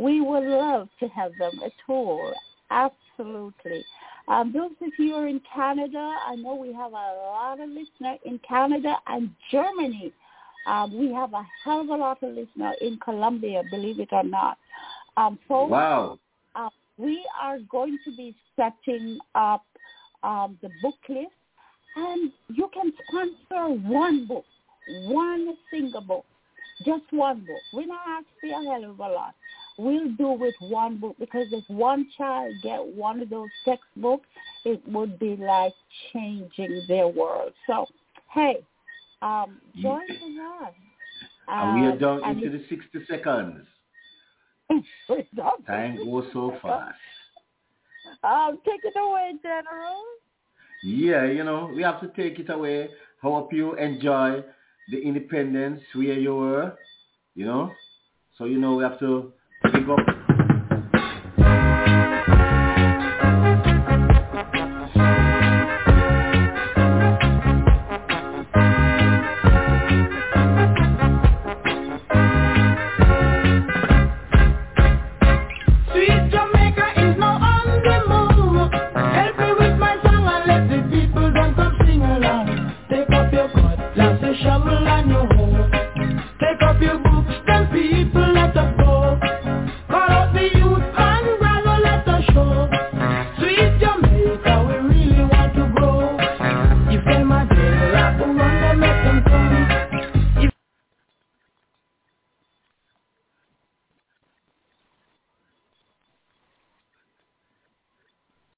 We would love to have them at all. Absolutely. Um, those of you who are in Canada, I know we have a lot of listeners in Canada and Germany. Um, we have a hell of a lot of listeners in Colombia, believe it or not. Um, folks, wow. uh, we are going to be setting up um, the book list, and you can sponsor one book, one single book, just one book. We're not asking a hell of a lot. We'll do with one book because if one child get one of those textbooks, it would be like changing their world. So, hey, um, join us. And we are Um, down into the 60 seconds. Time goes so fast. Um, take it away, General. Yeah, you know, we have to take it away. hope you enjoy the independence where you were, you know. So you know we have to big up